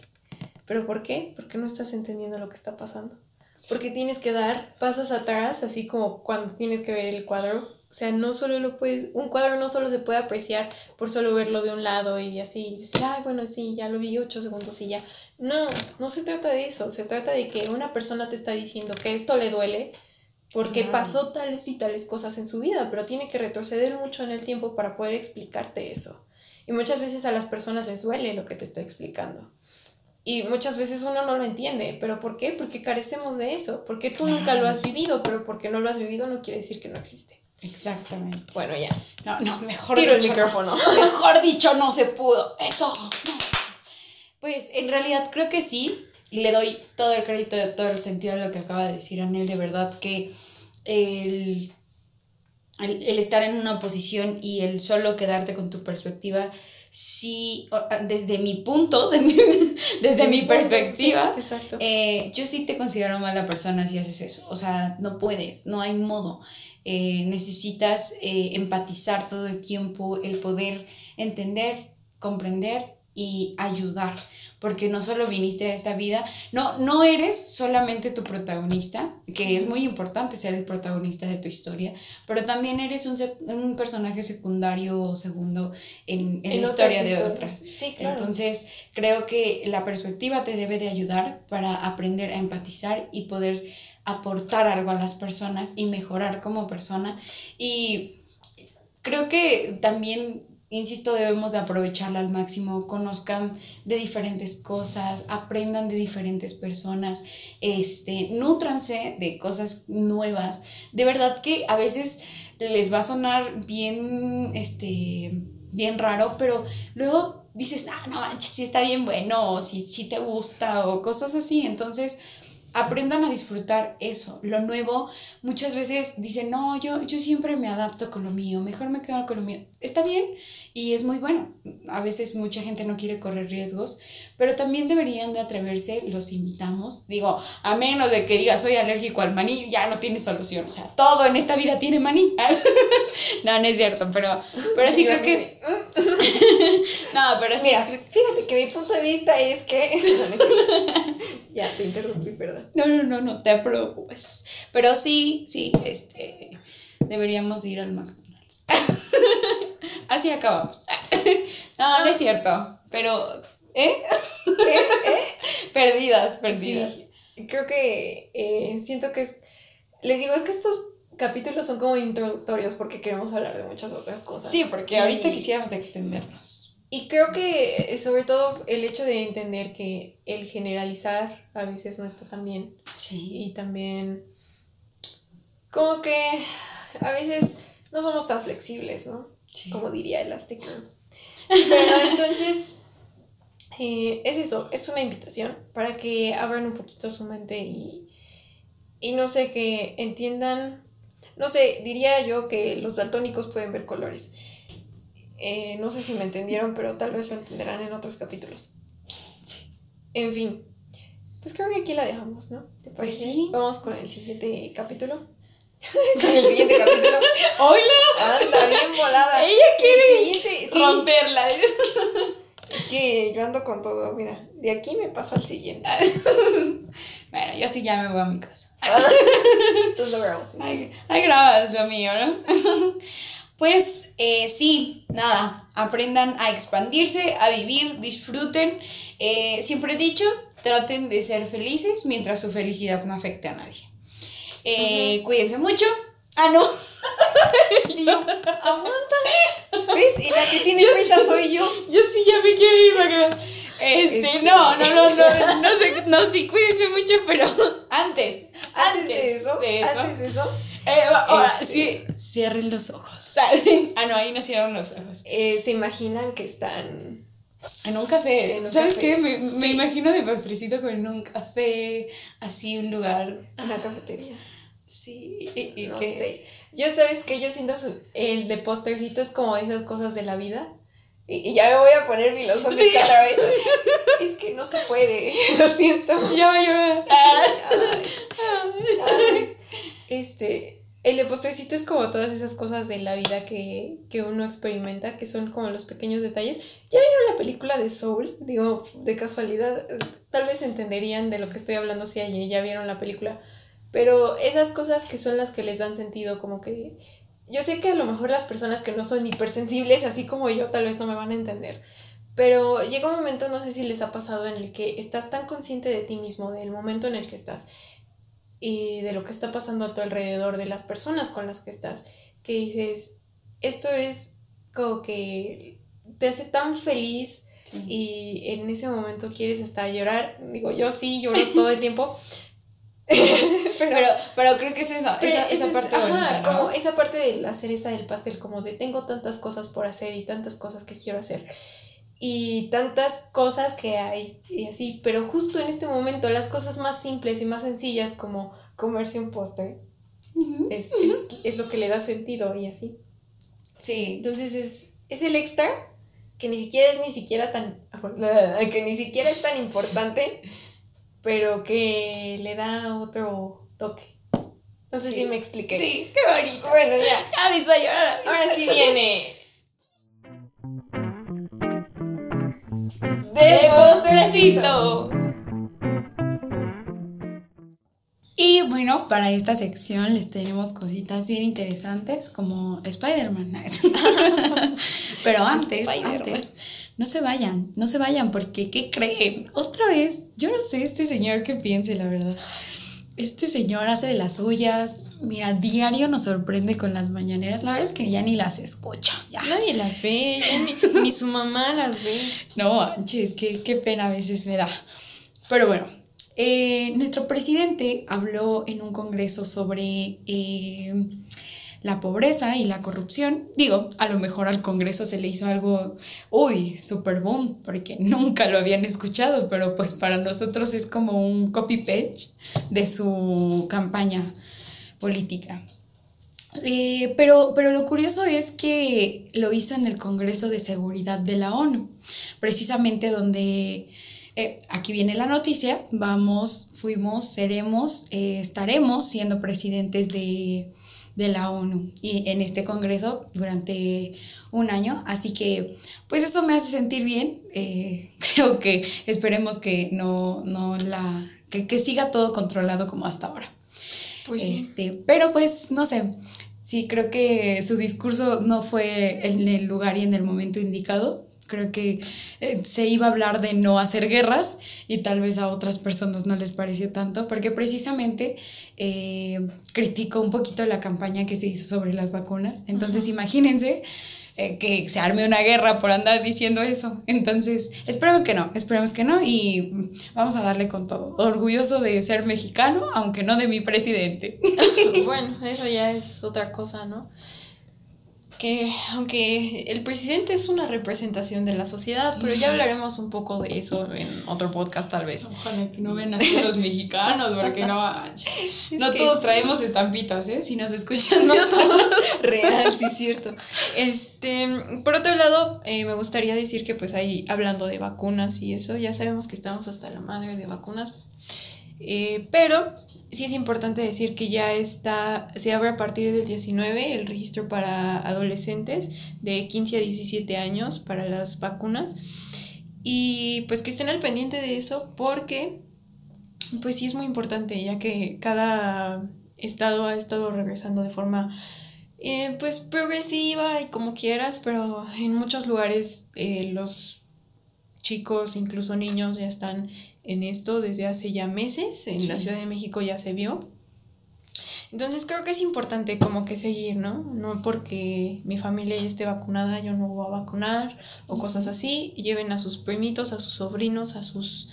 Speaker 2: ¿Pero por qué? Porque no estás entendiendo lo que está pasando. Porque tienes que dar pasos atrás, así como cuando tienes que ver el cuadro. O sea, no solo lo puedes, un cuadro no solo se puede apreciar por solo verlo de un lado y así, y decir, ay, bueno, sí, ya lo vi ocho segundos y ya. No, no se trata de eso, se trata de que una persona te está diciendo que esto le duele porque pasó tales y tales cosas en su vida, pero tiene que retroceder mucho en el tiempo para poder explicarte eso. Y muchas veces a las personas les duele lo que te está explicando. Y muchas veces uno no lo entiende, pero ¿por qué? Porque carecemos de eso, porque tú nunca lo has vivido, pero porque no lo has vivido no quiere decir que no existe.
Speaker 1: Exactamente.
Speaker 2: Bueno, ya.
Speaker 1: No, no, mejor
Speaker 2: Tiro
Speaker 1: dicho.
Speaker 2: el micrófono.
Speaker 1: no. *laughs* Mejor dicho, no se pudo. Eso. no. Pues en realidad creo que sí. Le doy todo el crédito de todo el sentido de lo que acaba de decir Anel. De verdad que el, el, el estar en una posición y el solo quedarte con tu perspectiva, sí, o- desde mi punto, de mi- *laughs* desde mi perspectiva,
Speaker 2: Sí,
Speaker 1: eh, yo sí te considero mala persona si haces eso. O sea, no puedes, no hay modo. Eh, necesitas eh, empatizar todo el tiempo, el poder entender, comprender y ayudar. Porque no solo viniste a esta vida, no, no eres solamente tu protagonista, que es muy importante ser el protagonista de tu historia, pero también eres un, un personaje secundario o segundo en, en,
Speaker 2: En
Speaker 1: la historia de otras.
Speaker 2: Sí, claro.
Speaker 1: Entonces, creo que la perspectiva te debe de ayudar para aprender a empatizar y poder aportar algo a las personas y mejorar como persona. Y creo que también, insisto, debemos de aprovecharla al máximo, conozcan de diferentes cosas, aprendan de diferentes personas, este, nútranse de cosas nuevas. De verdad que a veces les va a sonar bien, este, bien raro, pero luego dices, ah, no, manches, sí está bien bueno, o si, si te gusta, o cosas así. Entonces, aprendan a disfrutar eso. Lo nuevo, muchas veces dicen, no, yo, yo siempre me adapto con lo mío, mejor me quedo con lo mío. Está bien y es muy bueno. A veces mucha gente no quiere correr riesgos, pero también deberían de atreverse, los invitamos. Digo, a menos de que digas, soy alérgico al maní, ya no tiene solución. O sea, todo en esta vida tiene maní. *laughs* no, no es cierto, pero, pero sí *laughs* creo que... *laughs* no, pero sí.
Speaker 2: Mira, fíjate que mi punto de vista es que. Ya, te interrumpí, perdón.
Speaker 1: No, no, no, no te preocupes. Pero sí, sí, este, deberíamos de ir al McDonald's. Así acabamos. *laughs* No, no es cierto, pero, ¿eh? *laughs* Perdidas, perdidas.
Speaker 2: Sí, creo que eh, siento que es. Les digo, es que estos capítulos son como introductorios porque queremos hablar de muchas otras cosas.
Speaker 1: Sí, porque ahorita quisiéramos extendernos.
Speaker 2: Y creo que eh, sobre todo el hecho de entender que el generalizar a veces no está tan bien.
Speaker 1: Sí.
Speaker 2: Y también como que a veces no somos tan flexibles, ¿no?
Speaker 1: Sí.
Speaker 2: Como diría Elastic Girl. Pero *laughs* entonces eh, es eso, es una invitación para que abran un poquito su mente y, y no sé, que entiendan, no sé, diría yo que los daltónicos pueden ver colores. Eh, no sé si me entendieron, pero tal vez lo entenderán en otros capítulos.
Speaker 1: Sí.
Speaker 2: En fin, pues creo que aquí la dejamos, ¿no? ¿Te
Speaker 1: Pues sí.
Speaker 2: Vamos con el siguiente capítulo. *laughs* con el siguiente capítulo.
Speaker 1: ¡Hola!
Speaker 2: Anda, bien volada. *laughs*
Speaker 1: Ella quiere
Speaker 2: El siguiente, sí.
Speaker 1: Romperla. *laughs*
Speaker 2: Es que yo ando con todo, mira. De aquí me paso al siguiente.
Speaker 1: Bueno, yo sí ya me voy a mi casa.
Speaker 2: Entonces lo grabamos.
Speaker 1: Ahí, ahí grabas lo mío, ¿no? Pues eh, sí, nada, aprendan a expandirse, a vivir, disfruten. Eh, siempre he dicho, traten de ser felices mientras su felicidad no afecte a nadie. Eh, Cuídense mucho. Ah, no. *laughs*
Speaker 2: Aguanta. ¿Ves? Y la que tiene prisa soy yo.
Speaker 1: Yo sí ya me quiero ir para. Este,
Speaker 2: Este.
Speaker 1: no, no, no, no, no sé, no, sí, cuídense mucho, pero *laughs* antes,
Speaker 2: Antes de eso. Antes de eso.
Speaker 1: Eh, ahora,
Speaker 2: Este.
Speaker 1: sí, cierren los ojos. *laughs* Ah, no, ahí no cierran los ojos.
Speaker 2: eh, se imaginan que están.
Speaker 1: En un café.
Speaker 2: En un
Speaker 1: ¿Sabes
Speaker 2: café.
Speaker 1: qué? Me, me
Speaker 2: Sí.
Speaker 1: imagino de postrecito como en un café, así un lugar.
Speaker 2: Una cafetería.
Speaker 1: Sí, y, y
Speaker 2: No
Speaker 1: que-
Speaker 2: sé. Yo sabes que yo siento su- el de postercito es como esas cosas de la vida. Y, y ya me voy a poner filosófica
Speaker 1: Sí.
Speaker 2: otra vez. Es que no se puede. *laughs* Lo siento.
Speaker 1: Ya va, ya va.
Speaker 2: Ay, ay. Este. El de postrecito es como todas esas cosas de la vida que, que uno experimenta, que son como los pequeños detalles. ¿Ya vieron la película de Soul? Digo, de casualidad, tal vez entenderían de lo que estoy hablando si ayer ya vieron la película. Pero esas cosas que son las que les dan sentido, como que yo sé que a lo mejor las personas que no son hipersensibles, así como yo, tal vez no me van a entender. Pero llega un momento, no sé si les ha pasado, en el que estás tan consciente de ti mismo, del momento en el que estás y de lo que está pasando a tu alrededor, de las personas con las que estás, que dices, esto es como que te hace tan feliz y en ese momento quieres hasta llorar. Digo, yo sí lloro todo el tiempo. *laughs* *laughs*
Speaker 1: pero, pero, creo que es esa, esa, parte
Speaker 2: como esa parte de la cereza del pastel, como de tengo tantas cosas por hacer y tantas cosas que quiero hacer y tantas cosas que hay y así, pero justo en este momento las cosas más simples y más sencillas como comerse un postre es, lo que le da sentido y así. Sí. Entonces es, es el extra que ni siquiera es ni siquiera tan *laughs* que ni siquiera es tan importante, pero que le da otro toque. No sé si me expliqué.
Speaker 1: Sí, qué bonito.
Speaker 2: Bueno, ya. *laughs*
Speaker 1: Ya me hizo llorar.
Speaker 2: Ahora sí *laughs* viene
Speaker 1: de postrecito. Y bueno, para esta sección les tenemos cositas bien interesantes como Spider-Man. *laughs* Pero antes, antes, no se vayan, no se vayan porque ¿qué creen? Otra vez, yo no sé este señor qué piense, la verdad. Este señor hace de las suyas. Mira, diario nos sorprende con las mañaneras. La verdad es que ya ni las escucha. Ya.
Speaker 2: Nadie las ve, *laughs* ni, su mamá las ve.
Speaker 1: No, manches, qué, qué pena a veces me da. Pero bueno, eh, nuestro presidente habló en un congreso sobre eh, la pobreza y la corrupción. Digo, a lo mejor al Congreso se le hizo algo, uy, super boom, porque *laughs* nunca lo habían escuchado, pero pues para nosotros es como un copy-page de su campaña política. Eh, pero, pero lo curioso es que lo hizo en el Congreso de Seguridad de la ONU, precisamente donde, eh, aquí viene la noticia, vamos, fuimos, seremos, eh, estaremos siendo presidentes de, de la ONU y en este Congreso durante un año. Así que, pues eso me hace sentir bien. Eh, *laughs* creo que esperemos que no, no la, que, siga todo controlado como hasta ahora. Pues este, pero pues, no sé. Sí, creo que su discurso no fue en el lugar y en el momento indicado creo que eh, se iba a hablar de no hacer guerras y tal vez a otras personas no les pareció tanto, porque precisamente eh, criticó un poquito la campaña que se hizo sobre las vacunas. Entonces, imagínense eh, que se arme una guerra por andar diciendo eso. Entonces, esperemos que no, esperemos que no y vamos a darle con todo. Orgulloso de ser mexicano, aunque no de mi presidente. *laughs* *laughs*
Speaker 2: bueno, eso ya es otra cosa, ¿no? Que aunque el presidente es una representación de la sociedad, pero ya hablaremos un poco de eso en otro podcast tal vez.
Speaker 1: Ojalá que no ven así los mexicanos, porque no, *laughs* no todos traemos estampitas, ¿eh? Si nos escuchan, no *laughs* todos.
Speaker 2: Real, sí es *laughs* cierto. Este, por otro lado, eh, me gustaría decir que pues ahí hablando de vacunas y eso, ya sabemos que estamos hasta la madre de vacunas, eh, pero sí es importante decir que ya está, se abre a partir del 19 el registro para adolescentes de 15 a 17 años para las vacunas. Y pues que estén al pendiente de eso porque pues sí es muy importante ya que cada estado ha estado regresando de forma eh, pues progresiva y como quieras, pero en muchos lugares eh, los chicos, incluso niños, ya están en esto desde hace ya meses, en la Ciudad de México ya se vio. Entonces creo que es importante como que seguir, ¿no? No porque mi familia ya esté vacunada, yo no voy a vacunar o cosas así. Lleven a sus primitos, a sus sobrinos, a sus,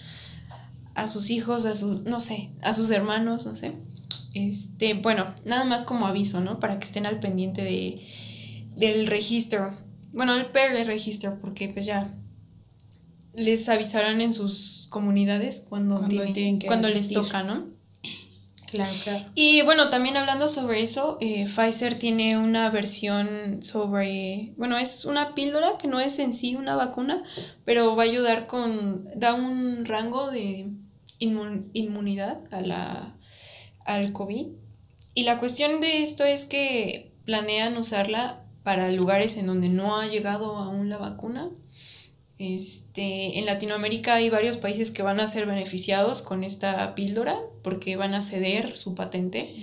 Speaker 2: a sus hijos, a sus, no sé, a sus hermanos, no sé. Este, bueno, nada más como aviso, ¿no? Para que estén al pendiente de, del registro. Bueno, el PR registro, porque pues ya les avisarán en sus comunidades cuando, tienen, cuando les toca, ¿no?
Speaker 1: Claro, claro.
Speaker 2: Y bueno, también hablando sobre eso, eh, Pfizer tiene una versión sobre, bueno, es una píldora que no es en sí una vacuna, pero va a ayudar con, da un rango de inmunidad a la, al COVID Y la cuestión de esto es que planean usarla para lugares en donde no ha llegado aún la vacuna. Este, en Latinoamérica hay varios países que van a ser beneficiados con esta píldora porque van a ceder su patente.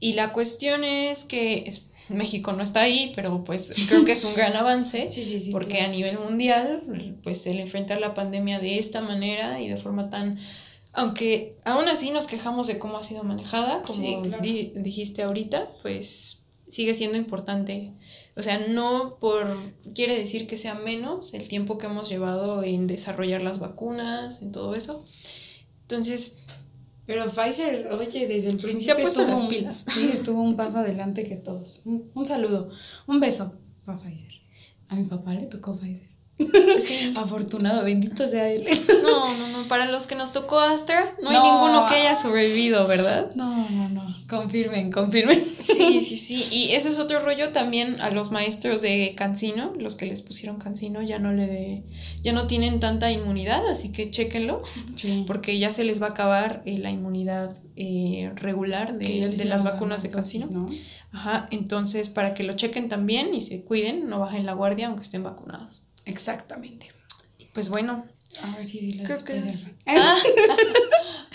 Speaker 2: Y la cuestión es que México no está ahí, pero pues creo que es un gran avance *laughs* porque a nivel mundial, pues el enfrentar la pandemia de esta manera y de forma tan aunque aún así nos quejamos de cómo ha sido manejada, como dijiste ahorita, pues sigue siendo importante. O sea, no por quiere decir que sea menos el tiempo que hemos llevado en desarrollar las vacunas, en todo eso. Entonces,
Speaker 1: pero Pfizer, oye, desde el principio se ha puesto las pilas. *laughs* Sí, estuvo un paso adelante que todos. Un, un saludo, un beso para Pfizer. A mi papá le tocó Pfizer. *laughs* Afortunado, bendito sea él.
Speaker 2: No, no, *laughs* no. Para los que nos tocó Astra, no hay ninguno que haya sobrevivido, ¿verdad?
Speaker 1: No, no, no. Confirmen, confirmen. *laughs*
Speaker 2: Sí, sí, sí. Y ese es otro rollo también a los maestros de Cancino, los que les pusieron Cancino, ya no le ya no tienen tanta inmunidad, así que chéquenlo. Porque ya se les va a acabar eh, la inmunidad eh, regular de, de las vacunas de Cancino. Ajá. Entonces, para que lo chequen también y se cuiden, no bajen la guardia aunque estén vacunados.
Speaker 1: Exactamente.
Speaker 2: Pues bueno.
Speaker 1: A ver si Creo que es. *laughs*
Speaker 2: Ah.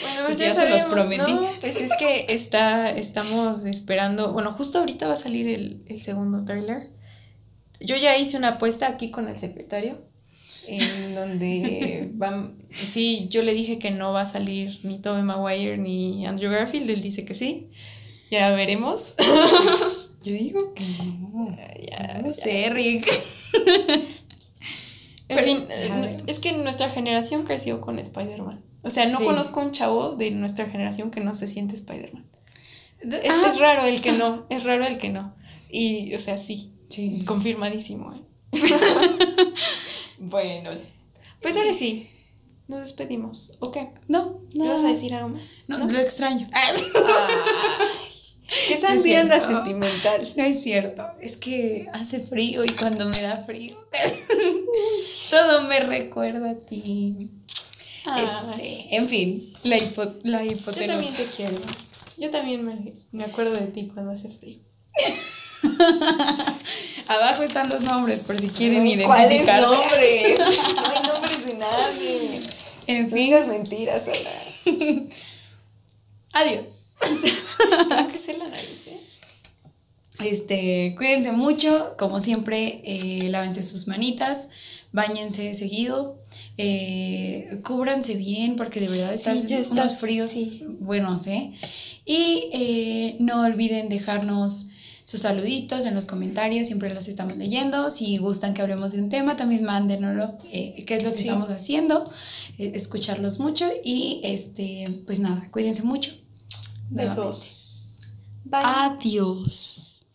Speaker 2: bueno, pues ya, se los prometí. *laughs* pues es que está, estamos esperando. Bueno, justo ahorita va a salir el, el segundo trailer. Yo ya hice una apuesta aquí con el secretario. En donde *laughs* van. Sí, yo le dije que no va a salir ni Tobey Maguire ni Andrew Garfield. Él dice que sí. Ya veremos.
Speaker 1: Yo digo que no. Ya, no sé, Rick.
Speaker 2: En fin, eh, es que nuestra generación creció con Spider-Man. O sea, no conozco un chavo de nuestra generación que no se siente Spider-Man. Es, ah. raro el que no, *laughs* es raro el que no. Y, o sea, sí, sí, confirmadísimo. ¿eh? *laughs* bueno, pues ahora sí, nos despedimos. ¿O qué?
Speaker 1: No,
Speaker 2: no. vas a decir algo más?
Speaker 1: No, lo extraño. *laughs*
Speaker 2: ¿Qué *laughs* esa ansiedad sentimental?
Speaker 1: No es cierto. Es que hace frío y cuando me da frío, *laughs* todo me recuerda a ti. Este, en fin, la, hipo, la hipotenusa. Yo
Speaker 2: también te quiero. Yo también me, me acuerdo de ti cuando hace frío. *laughs*
Speaker 1: Abajo están los nombres por si quieren ir ¿Cuáles
Speaker 2: nombres? No hay nombres de nadie. En fin. No mentiras,
Speaker 1: Adiós. *laughs* ¿eh? Este, cuídense mucho, como siempre, eh, lávense sus manitas, bañense seguido, eh, cúbranse bien porque de verdad están unos fríos buenos, ¿eh? Y eh, no olviden dejarnos sus saluditos en los comentarios, siempre los estamos leyendo. Si gustan que hablemos de un tema, también mándenoslo, qué es lo que estamos haciendo, escucharlos mucho y este, pues nada, cuídense mucho.
Speaker 2: Besos.
Speaker 1: Bye. Adiós.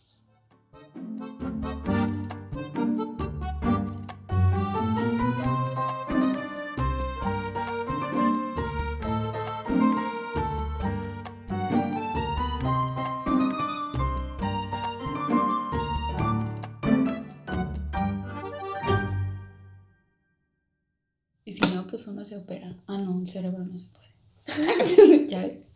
Speaker 1: Y si no, pues uno se opera. Ah, no, el cerebro no se puede. *laughs* ya ves.